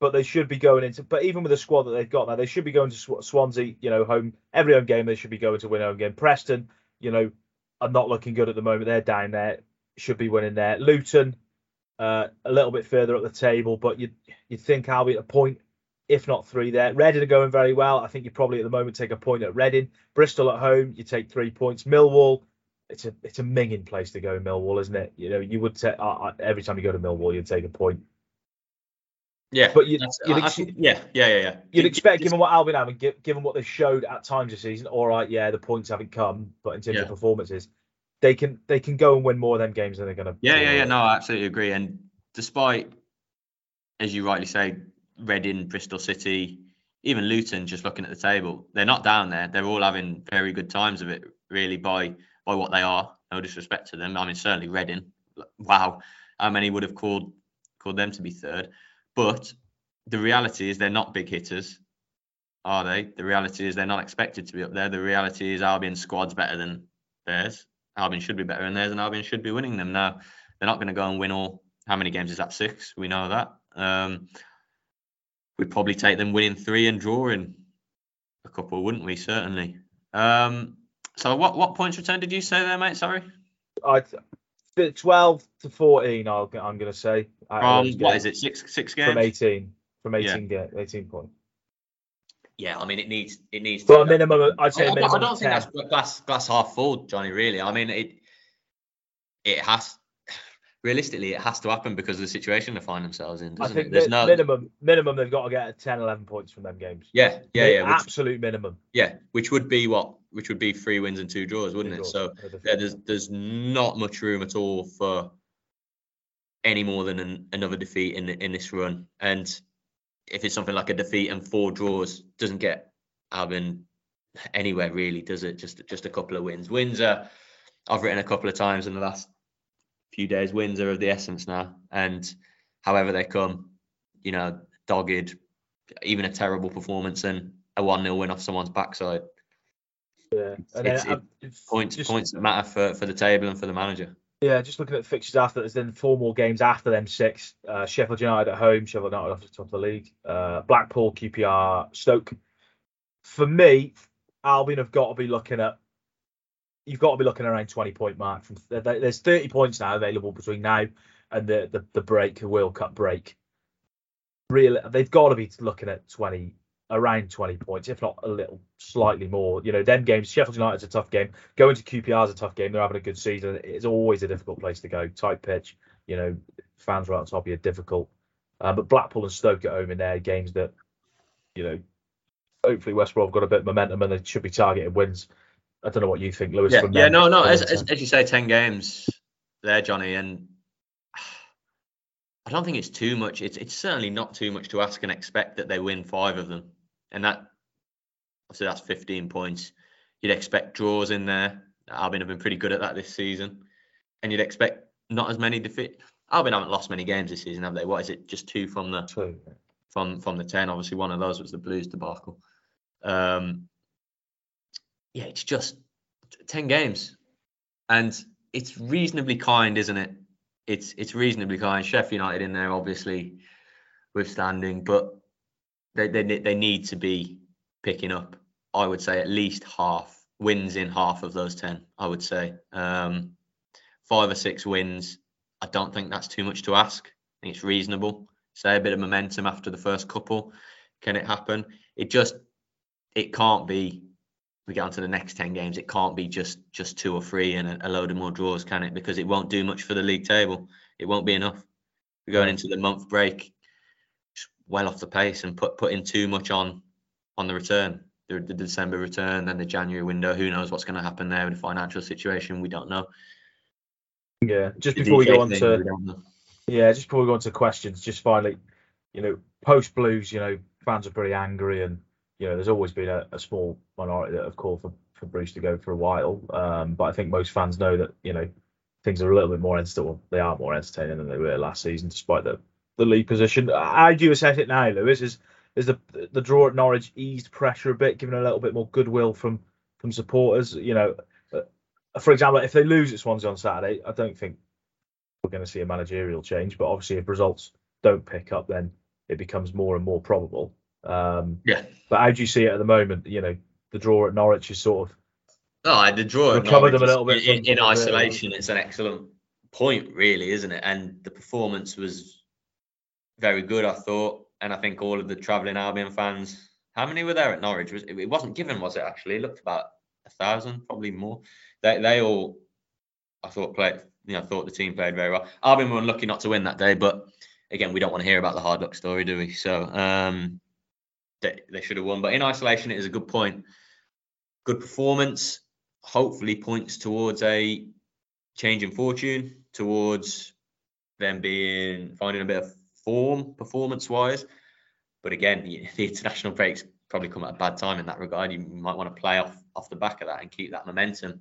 but they should be going into. But even with the squad that they've got now, they should be going to Swansea. You know, home every home game they should be going to win home game. Preston, you know, are not looking good at the moment. They're down there, should be winning there. Luton, uh, a little bit further up the table, but you you'd think Albion a point, if not three there. Reading are going very well. I think you probably at the moment take a point at Reading. Bristol at home, you take three points. Millwall, it's a it's a minging place to go Millwall, isn't it? You know, you would say uh, every time you go to Millwall, you'd take a point. Yeah, but you, you'd ex- think, yeah, yeah, yeah, yeah. You'd expect, given what Albion have and given what they showed at times this season, all right, yeah, the points haven't come, but in terms yeah. of performances, they can they can go and win more of them games than they're going to. Yeah, yeah, yeah. No, I absolutely agree. And despite, as you rightly say, Reading, Bristol City, even Luton, just looking at the table, they're not down there. They're all having very good times of it, really, by by what they are. No disrespect to them. I mean, certainly Reading. Wow, how many would have called called them to be third? But the reality is they're not big hitters, are they? The reality is they're not expected to be up there. The reality is Albion's squad's better than theirs. Albion should be better than theirs, and Albion should be winning them. Now, they're not going to go and win all. How many games is that? Six. We know that. Um, we'd probably take them winning three and drawing a couple, wouldn't we? Certainly. Um, so, what what points return did you say there, mate? Sorry. I 12 to 14. I'll, I'm going to say. From what is it? Six six games from 18 from 18 yeah. 18 points. Yeah, I mean it needs it needs. Well, a minimum. I'd say I, minimum. Oh, I don't think that's glass glass half full, Johnny. Really, I mean it. It has realistically it has to happen because of the situation they find themselves in. I think There's no minimum minimum they've got to get 10, 11 points from them games. Yeah, yeah, yeah. Which, absolute minimum. Yeah, which would be what? Which would be three wins and two draws, wouldn't two it? Draws. So yeah, there's there's not much room at all for any more than an, another defeat in in this run. And if it's something like a defeat and four draws, doesn't get Albion anywhere really, does it? Just just a couple of wins. Wins are I've written a couple of times in the last few days. Wins are of the essence now, and however they come, you know, dogged, even a terrible performance and a one 0 win off someone's backside. Yeah, and it's, then, it's points just, points that matter for for the table and for the manager. Yeah, just looking at the fixtures after, there's then four more games after them six. Uh, Sheffield United at home, Sheffield United off the top of the league. Uh, Blackpool, QPR, Stoke. For me, Albion have got to be looking at. You've got to be looking around 20 point mark. From there's 30 points now available between now and the the, the break, the World Cup break. Really, they've got to be looking at 20 around 20 points, if not a little slightly more. You know, them games, Sheffield United's a tough game. Going to QPR is a tough game. They're having a good season. It's always a difficult place to go. Tight pitch, you know, fans right on top of you, difficult. Uh, but Blackpool and Stoke at home in their games that, you know, hopefully West Brom have got a bit of momentum and they should be targeting wins. I don't know what you think, Lewis. Yeah, yeah no, no. As, as, as you say, 10 games there, Johnny. And I don't think it's too much. It's it's certainly not too much to ask and expect that they win five of them and that obviously that's 15 points. You'd expect draws in there. Albion have been pretty good at that this season, and you'd expect not as many defeat. Albion haven't lost many games this season, have they? What is it? Just two from the two. from from the ten. Obviously, one of those was the Blues debacle. Um, yeah, it's just ten games, and it's reasonably kind, isn't it? It's it's reasonably kind. Sheffield United in there, obviously, withstanding, but they, they they need to be picking up. I would say at least half wins in half of those ten. I would say um, five or six wins. I don't think that's too much to ask. I think it's reasonable. Say a bit of momentum after the first couple. Can it happen? It just it can't be. We get on to the next ten games. It can't be just just two or three and a, a load of more draws, can it? Because it won't do much for the league table. It won't be enough. We're going into the month break well off the pace and put putting too much on on the return, the, the December return, then the January window. Who knows what's going to happen there with the financial situation? We don't know. Yeah, just before we go on to yeah, just before we go on to questions, just finally, you know, post Blues, you know, fans are pretty angry, and you know, there's always been a, a small minority that have called for for Bruce to go for a while. Um, but I think most fans know that you know things are a little bit more entertaining. They are more entertaining than they were last season, despite the the league position. How do you assess it now, Lewis? Is is the the draw at Norwich eased pressure a bit, given a little bit more goodwill from from supporters? You know, uh, for example, if they lose at Swansea on Saturday, I don't think we're going to see a managerial change. But obviously, if results don't pick up, then it becomes more and more probable. Um, yeah. But how do you see it at the moment? You know, the draw at Norwich is sort of. Oh, the draw recovered them a little bit in, in isolation. It's an excellent point, really, isn't it? And the performance was very good, I thought. And I think all of the travelling Albion fans, how many were there at Norwich? Was it wasn't given, was it? Actually, it looked about a thousand, probably more. They they all I thought played, you know, thought the team played very well. Albion were unlucky not to win that day, but again, we don't want to hear about the hard luck story, do we? So um, they, they should have won. But in isolation, it is a good point. Good performance. Hopefully, points towards a change in fortune, towards them being finding a bit of form performance wise. But again, the, *laughs* the international breaks probably come at a bad time in that regard. You might want to play off off the back of that and keep that momentum.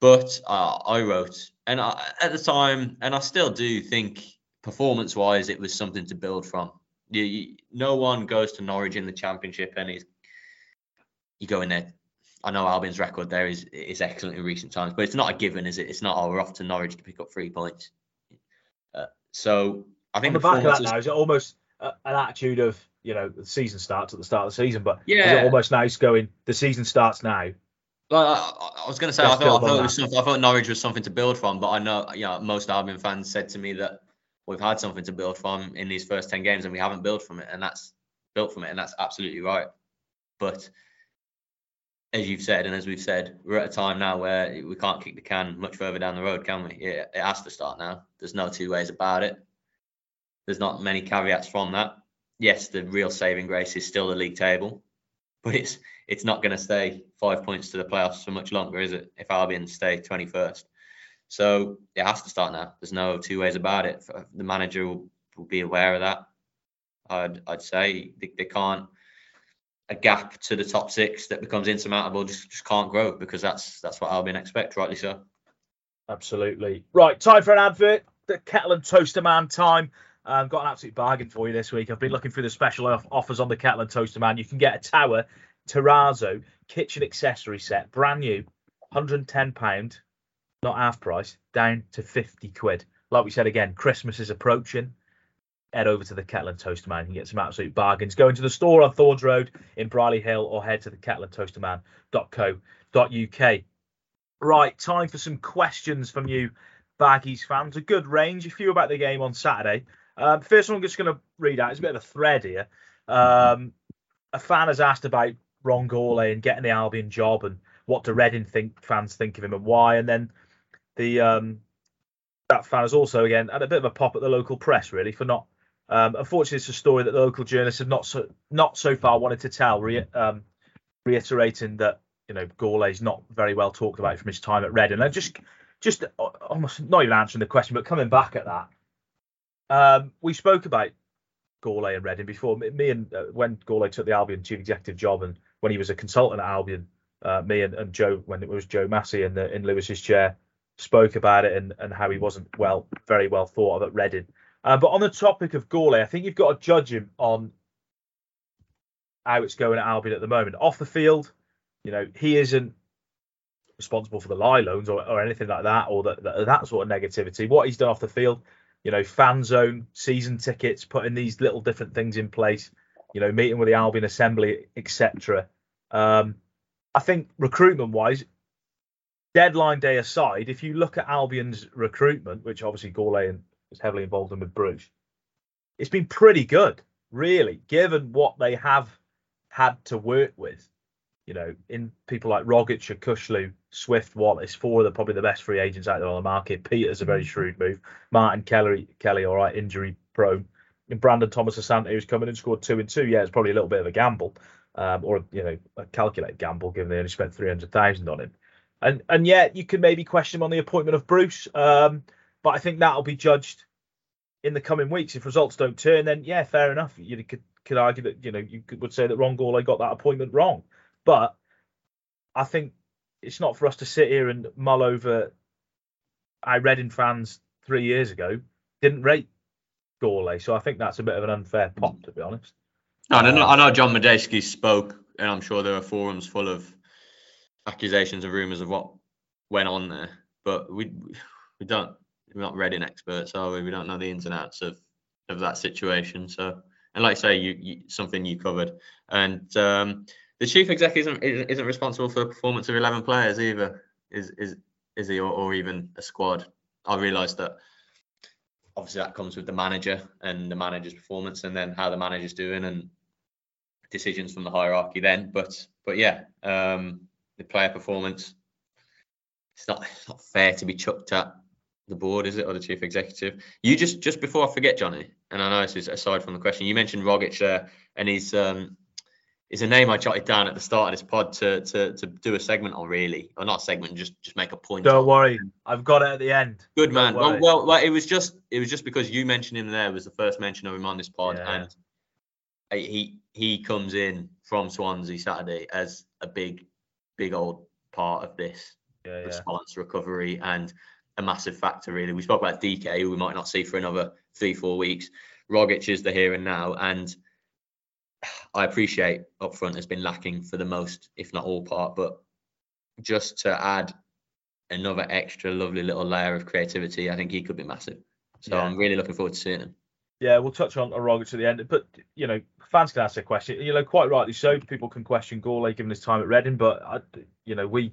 But uh, I wrote, and I, at the time, and I still do think performance wise, it was something to build from. You, you, no one goes to Norwich in the Championship and he's, you go in there. I know Albion's record there is is excellent in recent times, but it's not a given, is it? It's not, oh, we're off to Norwich to pick up three points. Uh, so I think on the back of that now, is it almost an attitude of you know the season starts at the start of the season, but yeah, is it almost nice going the season starts now well, I, I was going to say I thought, I thought, I thought Norwich was something to build from, but I know you know, most Albion fans said to me that we've had something to build from in these first ten games and we haven't built from it, and that's built from it, and that's absolutely right. But as you've said, and as we've said, we're at a time now where we can't kick the can much further down the road, can we? It, it has to start now. There's no two ways about it. There's not many caveats from that. Yes, the real saving grace is still the league table, but it's it's not going to stay five points to the playoffs for much longer, is it? If Albion stay 21st, so it has to start now. There's no two ways about it. The manager will, will be aware of that. I'd I'd say they, they can't a gap to the top six that becomes insurmountable just, just can't grow because that's that's what Albion expect, rightly so. Absolutely. Right, time for an advert. The kettle and toaster man time. I've got an absolute bargain for you this week. I've been looking through the special offers on the kettle and toaster man. You can get a tower Terrazzo kitchen accessory set, brand new, 110 pound, not half price, down to 50 quid. Like we said again, Christmas is approaching. Head over to the Kettle and Toaster Man and get some absolute bargains. Go into the store on Thorns Road in Brierley Hill or head to the kettleandtoasterman.co.uk. Right, time for some questions from you, Baggies fans. A good range, a few about the game on Saturday. Um, first one I'm just going to read out. It's a bit of a thread here. Um, a fan has asked about Ron Gourlay and getting the Albion job and what do Reading think fans think of him and why. And then the um, that fan has also again had a bit of a pop at the local press really for not. Um, unfortunately, it's a story that the local journalists have not so not so far wanted to tell, re- um, reiterating that you know is not very well talked about from his time at Reading. And just just almost not even answering the question, but coming back at that, um, we spoke about Gourlay and Reading before. Me and uh, when Gourlay took the Albion chief executive job and when he was a consultant at Albion, uh, me and, and, Joe, when it was Joe Massey in the in Lewis's chair, spoke about it and, and how he wasn't well, very well thought of at Reading. Uh, but on the topic of Gourlay, I think you've got to judge him on how it's going at Albion at the moment. Off the field, you know, he isn't responsible for the Lai loans or, or anything like that, or that, that that sort of negativity. What he's done off the field, you know, fan zone, season tickets, putting these little different things in place you know, meeting with the Albion Assembly, etc. Um, I think recruitment wise, deadline day aside, if you look at Albion's recruitment, which obviously Gourlay is heavily involved in with Bruce, it's been pretty good, really, given what they have had to work with. You know, in people like Rogic, Yokuslu, Swift, Wallace, four of the probably the best free agents out there on the market. Pieters a very mm-hmm. shrewd move. Martin Kelly, Kelly, all right, injury prone and Brandon Thomas Asante, who's coming in and scored two and two. Yeah, it's probably a little bit of a gamble, um, or you know, a calculated gamble, given they only spent three hundred thousand on him. And and yet you can maybe question him on the appointment of Bruce, um, but I think that'll be judged in the coming weeks. If results don't turn, then yeah, fair enough. You could could argue that you know you could, would say that Ron Gourlay got that appointment wrong, but I think it's not for us to sit here and mull over. I read in fans three years ago didn't rate Gourlay. So I think that's a bit of an unfair pop, to be honest. No, I, know, I know John Madejski spoke, and I'm sure there are forums full of accusations and rumours of what went on there. But we we don't we're not Reading experts, are we? We don't know the ins and outs of of that situation. So, and like I say, you, you something you covered, and um, the chief exec isn't isn't responsible for the performance of 11 players either. Is is is he or, or even a squad? I realised that obviously that comes with the manager and the manager's performance and then how the manager's doing and decisions from the hierarchy then but but yeah um the player performance it's not, it's not fair to be chucked at the board, is it, or the chief executive? You just just before I forget, Johnny, and I know this is aside from the question, you mentioned Rogic there, and he's um is a name I jotted down at the start of this pod to to to do a segment on, really, or not a segment, just just make a point. Don't on. worry, I've got it at the end. Good Don't man. Well, well, well, it was just it was just because you mentioned him there was the first mention of him on this pod, Yeah. and he he comes in from Swansea Saturday as a big big old part of this Yeah, yeah. response recovery and a massive factor really. We spoke about DK, who we might not see for another three four weeks. Rogic is the here and now, and I appreciate up front has been lacking for the most, if not all part, but just to add another extra lovely little layer of creativity, I think he could be massive. So Yeah. I'm really looking forward to seeing him. Yeah, we'll touch on Rogic to the end, but you know, fans can ask their question. You know, quite rightly so. People can question Gourlay given his time at Reading, but I, you know, we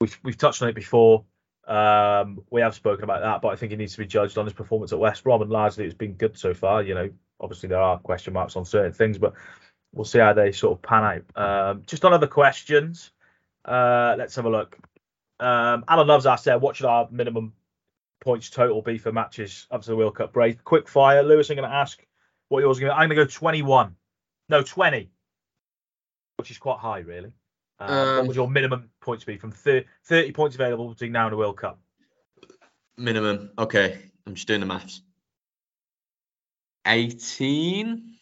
we've we've touched on it before. Um, we have spoken about that, but I think he needs to be judged on his performance at West Brom, and largely it's been good so far. You know, obviously there are question marks on certain things, but we'll see how they sort of pan out. Um, just on other questions, uh, let's have a look. Um, Alan Loves asked there, what should our minimum points total be for matches up to the World Cup break? Quick fire, Lewis. I'm going to ask what yours is going to. I'm going to go 21. No, 20, which is quite high, really. Um, what would your minimum points be from 30, 30 points available between now and the World Cup? Minimum. Okay, I'm just doing the maths. 18,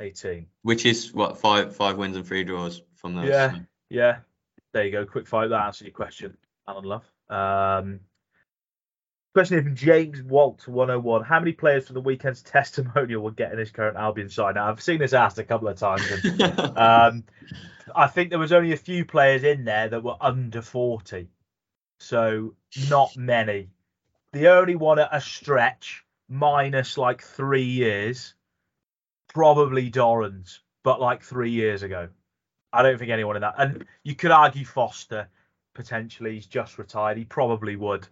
18. which is what five five wins and three draws from those. Yeah. Yeah, there you go. Quick fire. That answered your question, Alan Love. Um, question here from James Walt 101. How many players from the weekend's *laughs* testimonial will get in his current Albion side? Now, I've seen this asked a couple of times. And, *laughs* um, I think there was only a few players in there that were under 40. So, not many. The only one at a stretch, minus like three years, probably Dorrans, but like three years ago. I don't think anyone in that. And you could argue Foster potentially. He's just retired. He probably would.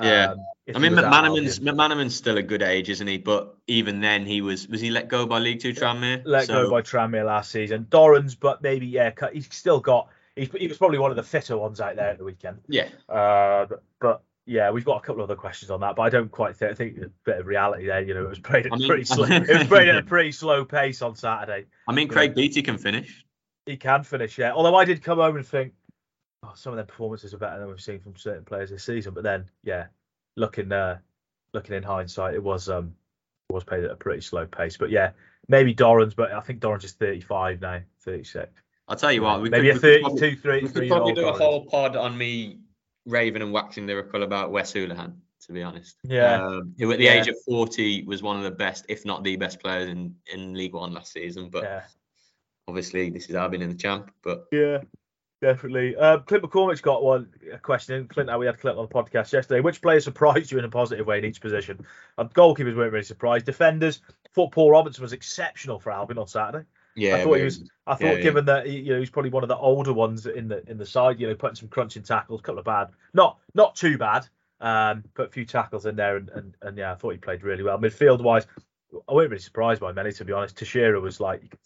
Yeah. um, I mean, McManaman's McManaman's still a good age, isn't he? But even then, he was was he let go by League Two Tranmere? let So- go by Tranmere last season. Dorrans, but maybe yeah, he's still got. He's, he was probably one of the fitter ones out there at the weekend. Yeah, Uh, but, but yeah, we've got a couple of other questions on that, but I don't quite think. I think a bit of reality there. You know, it was played at I a mean- pretty slow. it was played at a *laughs* pretty slow pace on Saturday. I mean. Craig Beattie can finish. He can finish, yeah. Although I did come home and think, oh, some of their performances are better than we've seen from certain players this season. But then, yeah, looking uh, looking in hindsight, it was um it was played at a pretty slow pace. But yeah, maybe Dorrans, but I think Dorrans is 35 now, 36. I'll tell you what, we maybe could, a we could probably- 32, We could probably do a whole pod on me raving and waxing lyrical about Wes Hoolahan, to be honest. Yeah. Um, who at the Yeah. age of 40 was one of the best, if not the best players in, in League One last season. But Yeah, obviously, this is Albion in the champ. But yeah, definitely. Uh, Clint McCormick's got one a question. in. Clint, we had Clint on the podcast yesterday. Which players surprised you in a positive way in each position? Uh, goalkeepers weren't really surprised. Defenders, thought Paul Robinson was exceptional for Albion on Saturday. yeah, I thought he was. I thought, Yeah, yeah. given that he, you know he's probably one of the older ones in the in the side, you know, putting some crunching tackles, a couple of bad, not not too bad, um, put a few tackles in there, and and, and yeah, I thought he played really well. Midfield wise, I wasn't really surprised by many to be honest. Teixeira was like, you can,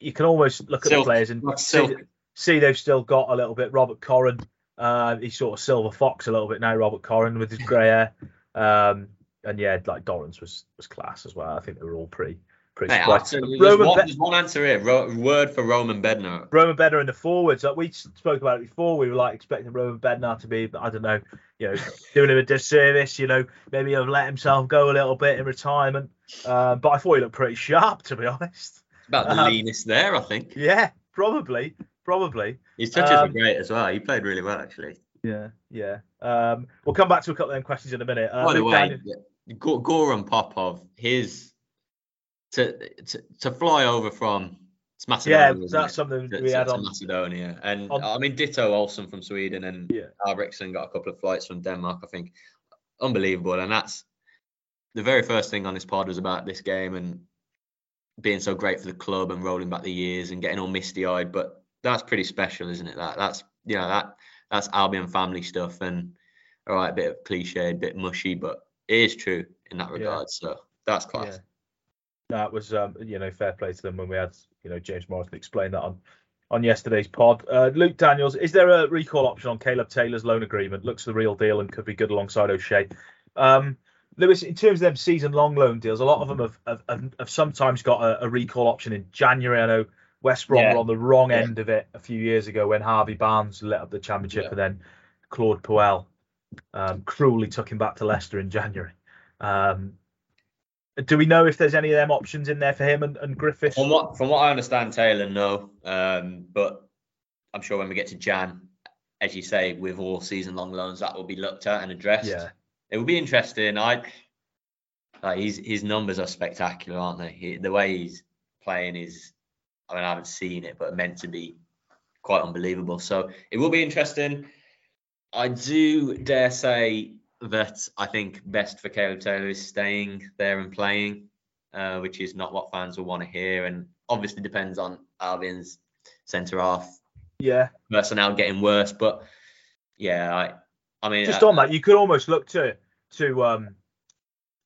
you can almost look at Silk. the players and silk. See they've still got a little bit. Robert Koren, uh, he's sort of silver fox a little bit now. Robert Koren with his grey hair, um, and yeah, like Dorrans was was class as well. I think they were all pretty pretty. Hey, surprised. Roman There's one, Be- there's one answer here. Ro- word for Roman Bednar. Roman Bednar in the forwards. Like we spoke about it before. We were like expecting Roman Bednar to be, I don't know, you know, doing him a disservice. You know, maybe he'll let himself go a little bit in retirement. Um, but I thought he looked pretty sharp, to be honest. About the Um, leanest there, I think. Yeah, probably, probably. His touches um, were great as well. He played really well, actually. Yeah, yeah. Um, we'll come back to a couple of them questions in a minute. Uh, By the way, Go- Goran Popov, his to, to to fly over from it's yeah, Macedonia. isn't that's it? something to, we to- had to on. Macedonia, and on- I mean ditto Olsson from Sweden, and Yeah. Got a couple of flights from Denmark. I think unbelievable, and that's the very first thing on this pod was about this game and being so great for the club and rolling back the years and getting all misty eyed. But that's pretty special, isn't it? That that's you know that that's Albion family stuff, and all right, a bit of cliche, a bit mushy, but it is true in that Yeah. regard. So that's class. Yeah. That was, um, you know, fair play to them when we had, you know, James Morrison explain that on on yesterday's pod. Uh, Luke Daniels, is there a recall option on Caleb Taylor's loan agreement? Looks the real deal and could be good alongside O'Shea. Um, Lewis, in terms of them season-long loan deals, a lot of them have have, have, have sometimes got a, a, recall option in January. I know West Brom yeah. were on the wrong yeah. end of it a few years ago when Harvey Barnes lit up the championship, yeah. and then Claude Puel um, cruelly took him back to Leicester in January. Um, do we know if there's any of them options in there for him and, and Griffiths? From what from what I understand, Taylor, no. Um, but I'm sure when we get to Jan, as you say, with all season long loans, that will be looked at and addressed. Yeah. It will be interesting. I like his his numbers are spectacular, aren't they? He, the way he's playing is, I mean, I haven't seen it, but meant to be quite unbelievable. So it will be interesting. I do dare say that I think best for Caleb Taylor is staying there and playing, uh, which is not what fans will want to hear, and obviously depends on Albion's centre half. Yeah. Personnel getting worse, but yeah, I, I mean, just on that, you could almost look to to um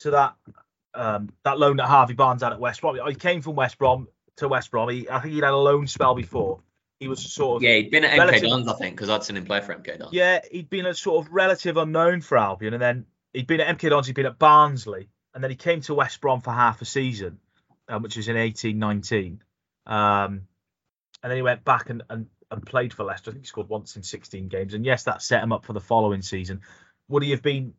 to that um that loan that Harvey Barnes had at West Brom. He came from West Brom to West Brom. He, I think he'd had a loan spell before he was sort of yeah he'd been at MK Dons I think because I'd seen him play for MK Dons. Yeah, he'd been a sort of relative unknown for Albion, and then he'd been at MK Dons, he'd been at Barnsley, and then he came to West Brom for half a season, um, which was in eighteen nineteen, um, and then he went back and, and and played for Leicester. I think he scored once in 16 games, and yes, that set him up for the following season. Would he have been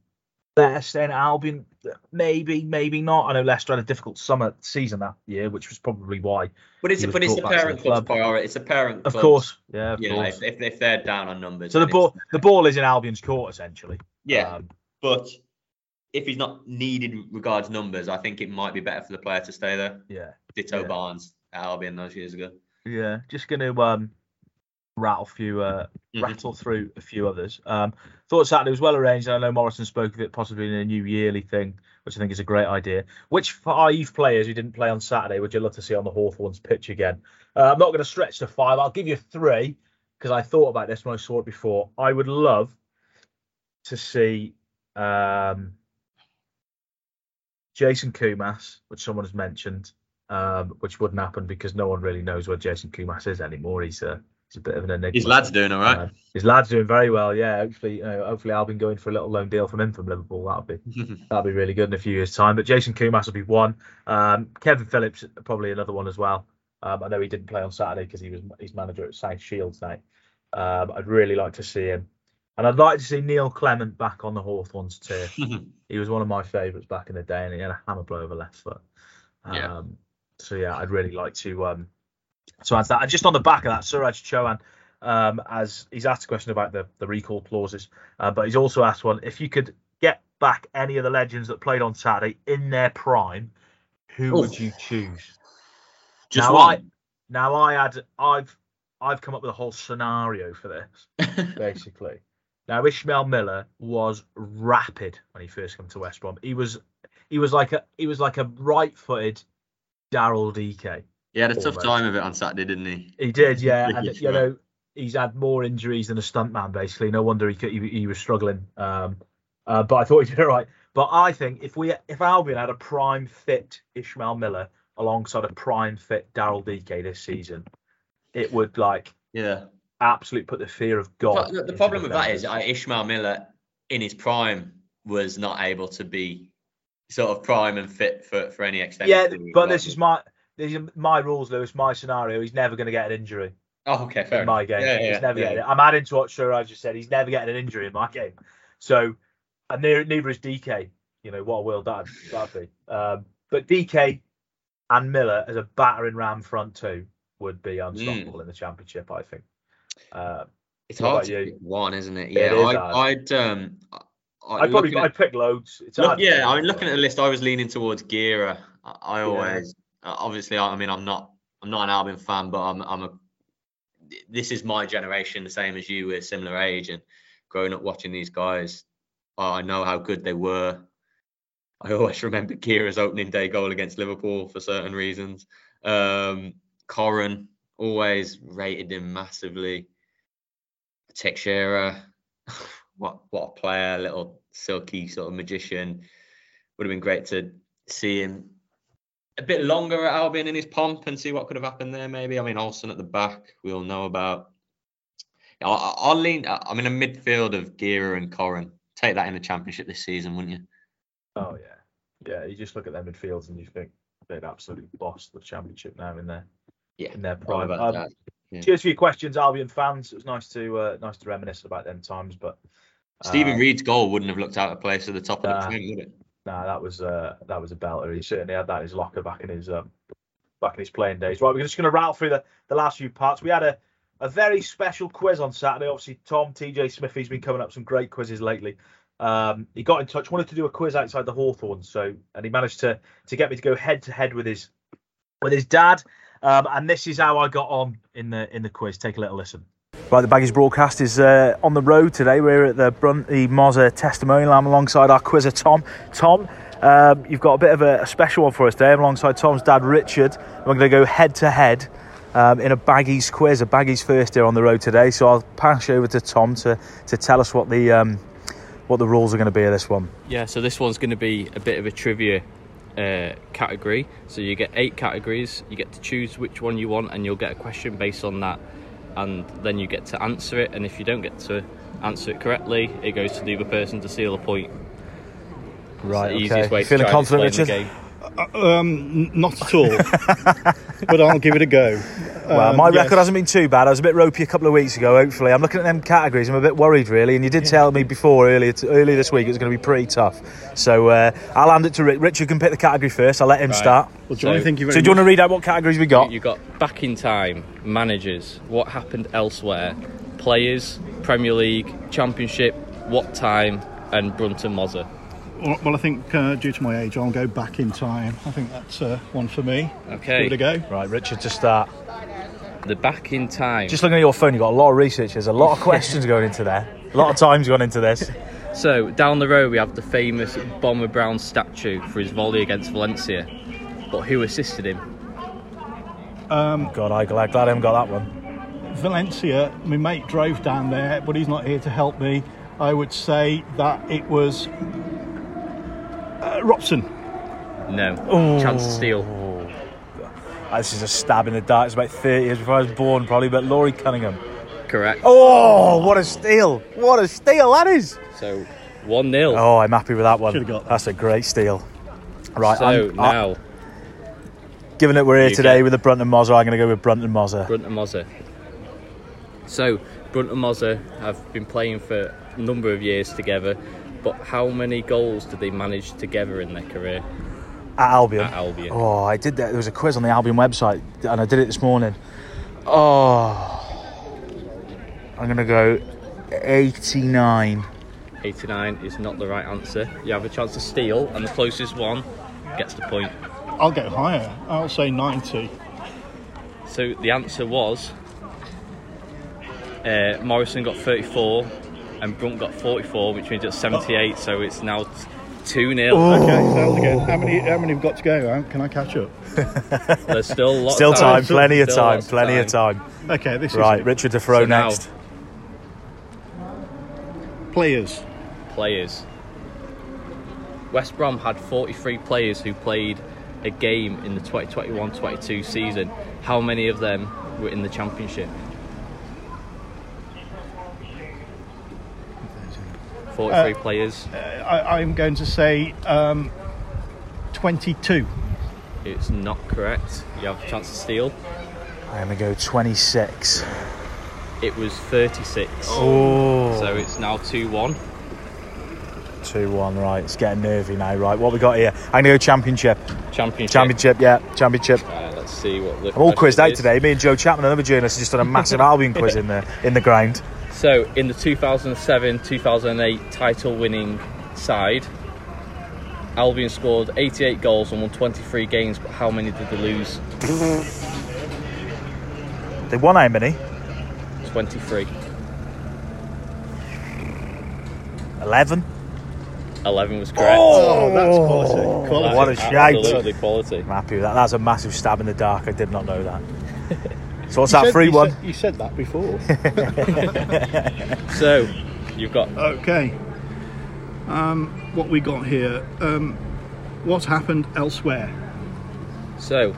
better staying at Albion? Maybe, maybe not. I know Leicester had a difficult summer season that year, which was probably why. But it's but it's the parent club's priority. It's a parent. Of course, yeah. Of you course. Know, if, if they're down on numbers. So the ball the ball is in Albion's court essentially. Yeah, um, but if he's not needed regards numbers, I think it might be better for the player to stay there. Yeah. Ditto yeah. Barnes at Albion those years ago. Yeah, just going to um rattle few uh, mm-hmm. rattle through a few others. Um, thought Saturday was well arranged. I know Morrison spoke of it possibly in a new yearly thing, which I think is a great idea. Which five players who didn't play on Saturday would you love to see on the Hawthorns pitch again? Uh, I'm not going to stretch to five. I'll give you three because I thought about this when I saw it before. I would love to see um, Jason Koumas, which someone has mentioned, um, which wouldn't happen because no one really knows where Jason Koumas is anymore. He's a it's a bit of an enigma. His lad's doing all right. Uh, his lad's doing very well. Yeah, hopefully, uh, hopefully be going for a little loan deal from him from Liverpool. That'll be *laughs* that'll be really good in a few years' time. But Jason Koumas will be one. Um, Kevin Phillips probably another one as well. Um, I know he didn't play on Saturday because he was his manager at South Shields night. Um, I'd really like to see him, and I'd like to see Neil Clement back on the Hawthorns too. *laughs* he was one of my favourites back in the day, and he had a hammer blow over left foot. yeah. Um, so yeah, I'd really like to um, so answer that. And just on the back of that, Suraj Chauhan, um, as he's asked a question about the, the recall clauses, uh, but he's also asked one if you could get back any of the legends that played on Saturday in their prime, who Oof. would you choose? Just now one. I, now I had I've I've come up with a whole scenario for this, *laughs* basically. Now Ishmael Miller was rapid when he first came to West Brom. He was he was like a he was like a right-footed Daryl Dike. He had a tough time of it on Saturday, didn't he? He did, *laughs* yeah. and you know, he's had more injuries than a stuntman, basically. No wonder he he, he was struggling. Um, uh, but I thought he did *laughs* all right. But I think if we if Albion had a prime fit Ishmael Miller alongside a prime fit Daryl Dike this season, it would like yeah absolutely put the fear of God. The, the problem with that is uh, Ishmael Miller in his prime was not able to be sort of prime and fit for, for any extent. Yeah, but this is my my rules, Lewis. My scenario. He's never going to get an injury. Oh, okay, fair. In my game, yeah, yeah, he's never yeah, getting. I'm adding to what Sir I just said. He's never getting an injury in my game. So, and neither, neither is DK. You know what a world that that'd be. Um, but DK and Miller as a battering ram front two would be unstoppable mm. in the championship. I think. Uh, it's hard to pick one, isn't it? Yeah, it I, would um, I probably I'd pick loads. Look, yeah, I mean, looking at the list, I was leaning towards Gera. I, I always obviously, I mean, I'm not I'm not an Albion fan, but I'm I'm a this is my generation, the same as you, we're similar age, and growing up watching these guys, I know how good they were. I *laughs* always remember Gera's opening day goal against Liverpool for certain reasons. Um, always rated him massively. Teixeira, *laughs* what what a player, little silky sort of magician. Would have been great to see him a bit longer at Albion in his pomp and see what could have happened there. Maybe I mean Olsson at the back. We all know about. I'll, I'll lean. I'm in a midfield of Gera and Koren. Take that in the championship this season, wouldn't you? Oh yeah, yeah. You just look at their midfields and you think they'd absolutely boss the championship now in their Yeah. in their prime. Um. Yeah. Cheers for your questions, Albion fans. It was nice to uh, nice to reminisce about them times, but Stephen uh, Reid's goal wouldn't have looked out of place at the top of the frame, would it? Nah, that was uh, that was a belter. He certainly had that in his locker back in his um, back in his playing days. Right, we're just going to rattle through the, the last few parts. We had a, a very special quiz on Saturday. Obviously, Tom TJ Smithy's been coming up some great quizzes lately. Um, he got in touch, wanted to do a quiz outside the Hawthorn, so and he managed to to get me to go head to head with his with his dad. Um, and this is how I got on in the in the quiz. Take a little listen. Right, the Baggies broadcast is uh, on the road today. We're at the Brunty Mozza testimonial. I'm alongside our quizzer Tom. Tom, um, you've got a bit of a, a special one for us today. I'm alongside Tom's dad Richard. We're going to go head to head um, in a Baggies quiz, a Baggies first here on the road today. So I'll pass you over to Tom to to tell us what the um, what the rules are going to be of this one. Yeah, so this one's going to be a bit of a trivia uh, category. So you get eight categories. You get to choose which one you want, and you'll get a question based on that, and then you get to answer it. And if you don't get to answer it correctly, it goes to the other person to seal a point. Right, It's the easiest way to Feeling try and confident, explain Richard? the game. Um, not at all. *laughs* but I'll give it a go. Well, Um, my yes. record hasn't been too bad. I was a bit ropey a couple of weeks ago. Hopefully, I'm looking at them categories. I'm a bit worried, really. And you did tell me before earlier to, earlier this week it was going to be pretty tough. So uh, I'll hand it to Rick. Richard can pick the category first. I'll let him Right. start. Well, Johnny, So- thank you very So do you want to read out what categories we got? You got back in time, managers, what happened elsewhere, players, Premier League, Championship, what time, and Brunton Mozza. Well, well, I think uh, due to my age, I'll go back in time. I think that's uh, one for me. Okay. Give it a go. Right, Richard to start. The back in time. Just looking at your phone, you've got a lot of research. There's a lot of *laughs* questions going into there. A lot of time's gone into this. So down the road we have the famous Bomber Brown statue for his volley against Valencia. But who assisted him? God, I'm glad, glad I haven't got that one. Valencia, my mate drove down there, but he's not here to help me. I would say that it was uh, Robson. No. Ooh. Chance to steal. Ah, This is a stab in the dark. It's about 30 years before I was born, probably, but Laurie Cunningham. Correct. Oh, what a steal! What a steal that is! So one 0 Oh, I'm happy with that one. Should've got that. That's a great steal. Right, So I'm, I- now given that we're here today get- with the Brunton Mozza, I'm going to go with Brunton Mozza. Brunton Mozza. So Brunton Mozza have been playing for a number of years together. But how many goals did they manage together in their career At Albion. at Albion? Oh, I did that. There was a quiz on the Albion website, and I did it this morning. Oh, I'm going to go 89. 89 is not the right answer. You have a chance to steal, and the closest one gets the point. I'll go higher. I'll say 90. So the answer was uh, Morrison got 34 and Brunt got 44, which means it's 78. So it's now 2 0. Okay, so that was again. How many? How many have got to go? How Can I catch up? *laughs* There's still lots Still of time, plenty of Still time, lots of plenty of time. Okay, this Right, is it. Richard to So now- next. players. Players. West Brom had 43 players who played a game in the 2021 22 season. How many of them were in the Championship? 43 players. I, I'm going to say um, 22. It's not correct. You have a chance to steal. I'm going to go 26. It was 36. Oh, So it's now 2 1. 2 1, right. It's getting nervy now, right. What we got here? I'm going to go Championship. Championship. Championship, yeah, Championship. Uh, let's see what the I'm all quizzed out today. Me and Joe Chapman, another journalist, just done a massive *laughs* Albion quiz in the in the ground. So, in the 2007 2008 title winning side, Albion scored 88 goals and won 23 games, but how many did they lose? They won how many? 23. 11. 11 was correct. Oh, that's quality. Oh, quality. what a That's shout. Absolutely quality. I'm happy with that. That's a massive stab in the dark. I did not know that. *laughs* So what's You that, said- 3 1? said- You said that before. *laughs* *laughs* So, you've got okay. Um, what we got here? Um, what happened elsewhere? So,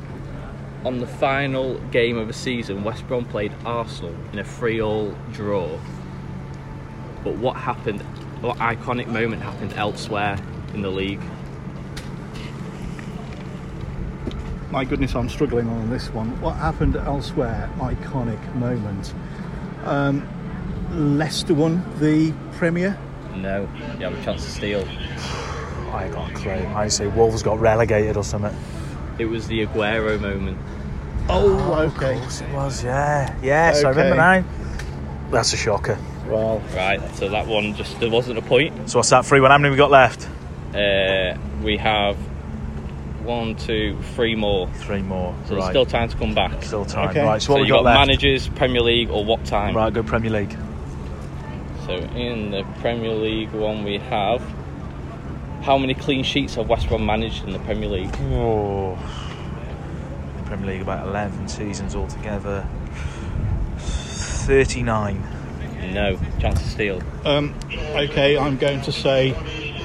on the final game of the season, West Brom played Arsenal in a 3 all draw. But what happened, what iconic moment happened elsewhere in the league? My goodness, I'm struggling on this one. What happened elsewhere? Iconic moment. Um, Leicester won the Premier. No, you have a chance to steal. I got a clue. I say Wolves got relegated or something. It was the Aguero moment. Oh, okay. Of course it was, yeah. Yes, I remember now. That's a shocker. Well, Right, so that one just there wasn't a point. So what's that? Three one. How many we got left? Uh, we have one, two, three more. Three more. So there's right. still time to come back. Still time. Okay. Right. So So what we you got, got, left? managers, Premier League, or what time? Right. Go Premier League. So in the Premier League one we have how many clean sheets have West Brom managed in the Premier League? Oh. The Premier League about eleven seasons altogether. Thirty-nine. No, chance to steal. um, okay, I'm going to say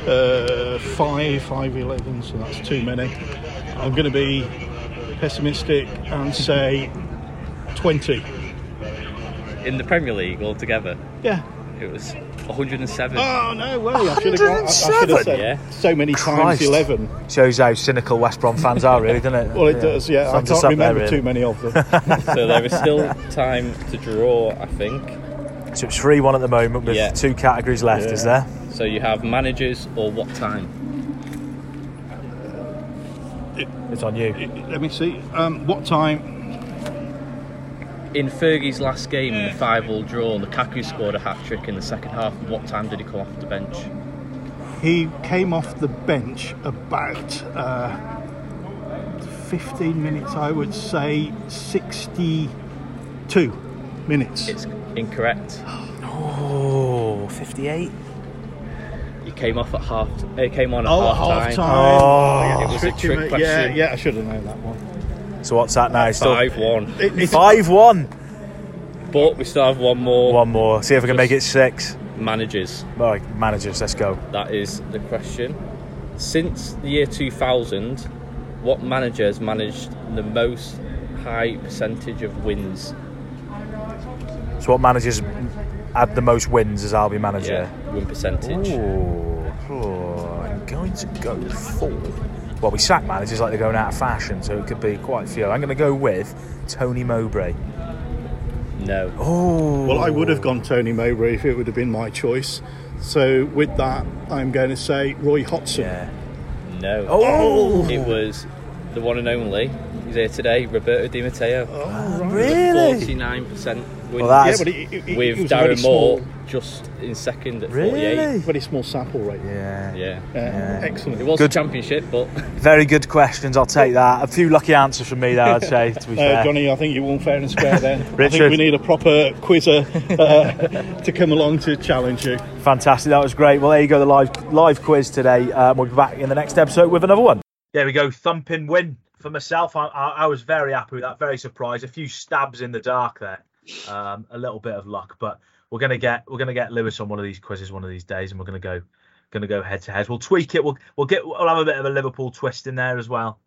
uh, five, five, eleven. So that's too many. I'm going to be pessimistic and say twenty. In the Premier League altogether, Yeah. it was 107. Oh no way! I should have gone. I, I should have said Yeah. so many Christ. times eleven. Shows how cynical West Brom fans are, really, doesn't it? Well, it does. Yeah, I Thumbs us can't up there, really. too many of them. *laughs* so there is still time to draw, I think. So it's three one at the moment with Yeah. two categories left. Is there? So you have managers or what time? It's on you. Let me see. Um, what time? In Fergie's last game in the 5 all draw, the Lukaku scored a hat trick in the second half. What time did he come off the bench? He came off the bench about uh, 15 minutes, I would say 62 minutes. It's incorrect. Oh, 58. He came off at half. It uh, came on at oh, half half time. time. Oh, yeah, it was a trick question. Yeah, yeah, I should have known that one. So what's that now? Still Five one. It, it's, five one. But we still have one more. One more. See if we can make it six. Managers. Right, managers. Let's go. That is the question. Since the year 2000, what manager has managed the most high percentage of wins? So what managers had the most wins as Albion manager? Yeah, win percentage. Ooh, oh, I'm going to go four. Well, we sack managers like they're going out of fashion, so it could be quite a few. I'm going to go with Tony Mowbray. No. Oh, well, I would have gone Tony Mowbray if it would have been my choice. So with that, I'm going to say Roy Hodgson. Yeah. No. Oh, It was the one and only. He's here today, Roberto Di Matteo. Oh, right. really? Forty-nine percent win. Well, that Yeah, is- but he, he, he with was a very Darren Moore small, just in second at 48. Really? very small sample rate. Yeah. Yeah. Uh, Yeah. Excellent. It was Good. a championship, but Very good questions. I'll take that. A few lucky answers from me there, I'd say. To be *laughs* Uh, fair. Johnny, I think you won fair and square then. *laughs* I Richard. think we need a proper quizzer uh, *laughs* to come along to challenge you. Fantastic. That was great. Well, there you go. The live live quiz today. Um, we'll be back in the next episode with another one. There we go. Thumping win for myself. I, I, I was very happy with that. Very surprised. A few stabs in the dark there. Um, a little bit of luck, but we're gonna get we're gonna get Lewis on one of these quizzes one of these days, and we're gonna go gonna go head to head. We'll tweak it. We'll we'll get we'll have a bit of a Liverpool twist in there as well.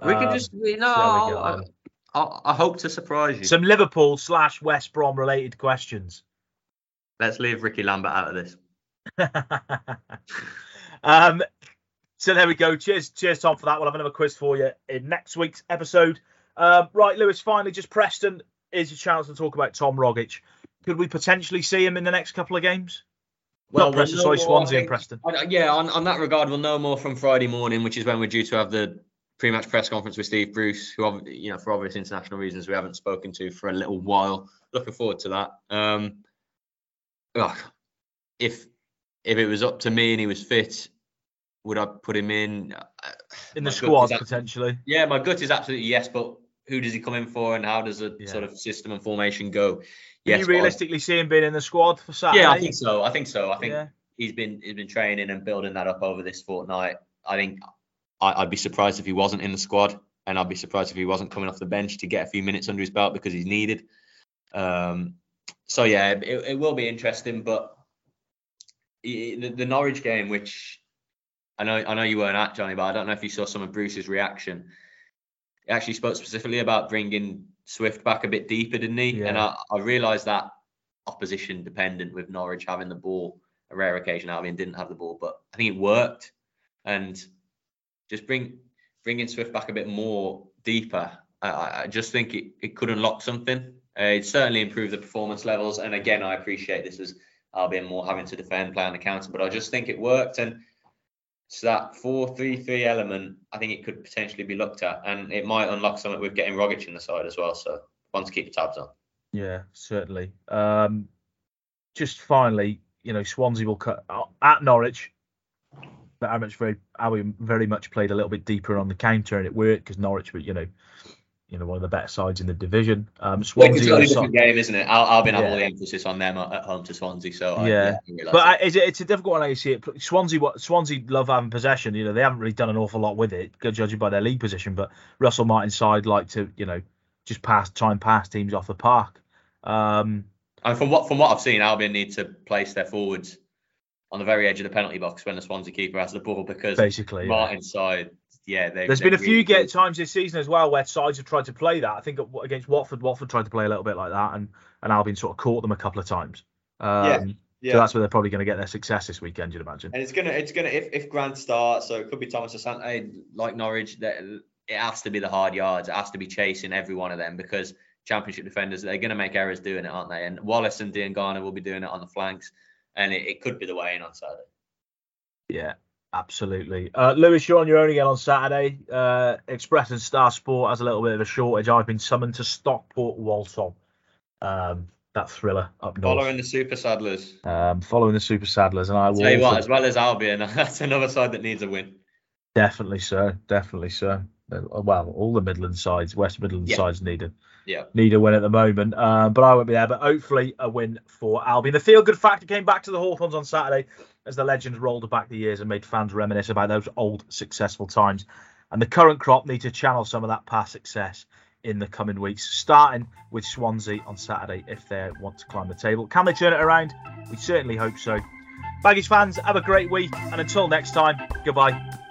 We can Um, just, you know, see how we go I. I, I hope to surprise you. some Liverpool slash West Brom related questions. Let's leave Ricky Lambert out of this. *laughs* um, so there we go. Cheers, cheers, Tom, for that. We'll have another quiz for you in next week's episode. Um, right, Lewis. Finally, just Preston is your chance to talk about Tom Rogic. Could we potentially see him in the next couple of games? Not Preston, we'll sorry, Swansea and Preston. Yeah, on, on that regard, we'll know more from Friday morning, which is when we're due to have the pre-match press conference with Steve Bruce, who, you know, for obvious international reasons, we haven't spoken to for a little while. Looking forward to that. Um, ugh, if if it was up to me and he was fit, would I put him in? Uh, In the squad, potentially. Yeah, my gut is absolutely yes, but who does he come in for, and how does the Yeah. sort of system and formation go? Can Yes, you but I- realistically see him being in the squad for Saturday? yeah, I think so. I think so. I think Yeah. he's been he's been training and building that up over this fortnight. I think I, I'd be surprised if he wasn't in the squad, and I'd be surprised if he wasn't coming off the bench to get a few minutes under his belt because he's needed. Um, so yeah, it, it will be interesting. But the, the Norwich game, which I know I know you weren't at Johnny, but I don't know if you saw some of Bruce's reaction. He actually spoke specifically about bringing Swift back a bit deeper, didn't he? Yeah. And I, I realised that opposition dependent with Norwich having the ball. A rare occasion Albion didn't have the ball, but I think it worked. And just bring bringing Swift back a bit more deeper. I, I just think it, it could unlock something. Uh, it certainly improved the performance levels. And again, I appreciate this as Albion more having to defend, play on the counter, but I just think it worked. And so that 4-3-3 element, I think it could potentially be looked at, and it might unlock something with getting Rogic in the side as well. So one to keep tabs on. Yeah, certainly. Um, just finally, you know, Swansea will cut uh, at Norwich. But how much very how we very much played a little bit deeper on the counter and it worked because Norwich were, you know, you know, one of the better sides in the division. Um, It's a Swansea, totally different game, isn't it? Albion have Yeah. all the emphasis on them at home to Swansea. So I, Yeah. I but that. I, is it, it's a difficult one. I see it. Swansea, what Swansea love having possession. You know, they haven't really done an awful lot with it, judging by their league position. But Russell Martin's side like to, you know, just pass, try and pass teams off the park. Um, and from what from what I've seen, Albion need to place their forwards on the very edge of the penalty box when the Swansea keeper has the ball because basically, yeah. Martin's side, yeah, they There's they're been a few really get times this season as well where sides have tried to play that. I think against Watford, Watford tried to play a little bit like that, and and Albion sort of caught them a couple of times. Um, Yeah. So that's where they're probably going to get their success this weekend, you'd imagine. And it's gonna, it's gonna, if, if Grant starts, so it could be Thomas-Asante, like Norwich, that it has to be the hard yards. It has to be chasing every one of them because Championship defenders, they're gonna make errors doing it, aren't they? And Wallace and Diangana will be doing it on the flanks, and it, it could be the way in on Saturday. Yeah, absolutely. Uh, Lewis, you're on your own again on Saturday. Uh, Express and Star Sport has a little bit of a shortage. I've been summoned to Stockport Walsall. Um, that thriller up north. Following the Super Saddlers. um, following the Super Saddlers, and I will Tell you what, as well as Albion, *laughs* that's another side that needs a win. Definitely, sir. Definitely, sir. Uh, Well, all the Midland sides, West Midland Yeah. sides need a Yeah. need a win at the moment. Um, but I won't be there. But hopefully, a win for Albion. The feel good factor came back to the Hawthorns on Saturday as the legends rolled back the years and made fans reminisce about those old successful times. And the current crop need to channel some of that past success in the coming weeks, starting with Swansea on Saturday if they want to climb the table. Can they turn it around? We certainly hope so. Baggies fans, have a great week, and until next time, goodbye.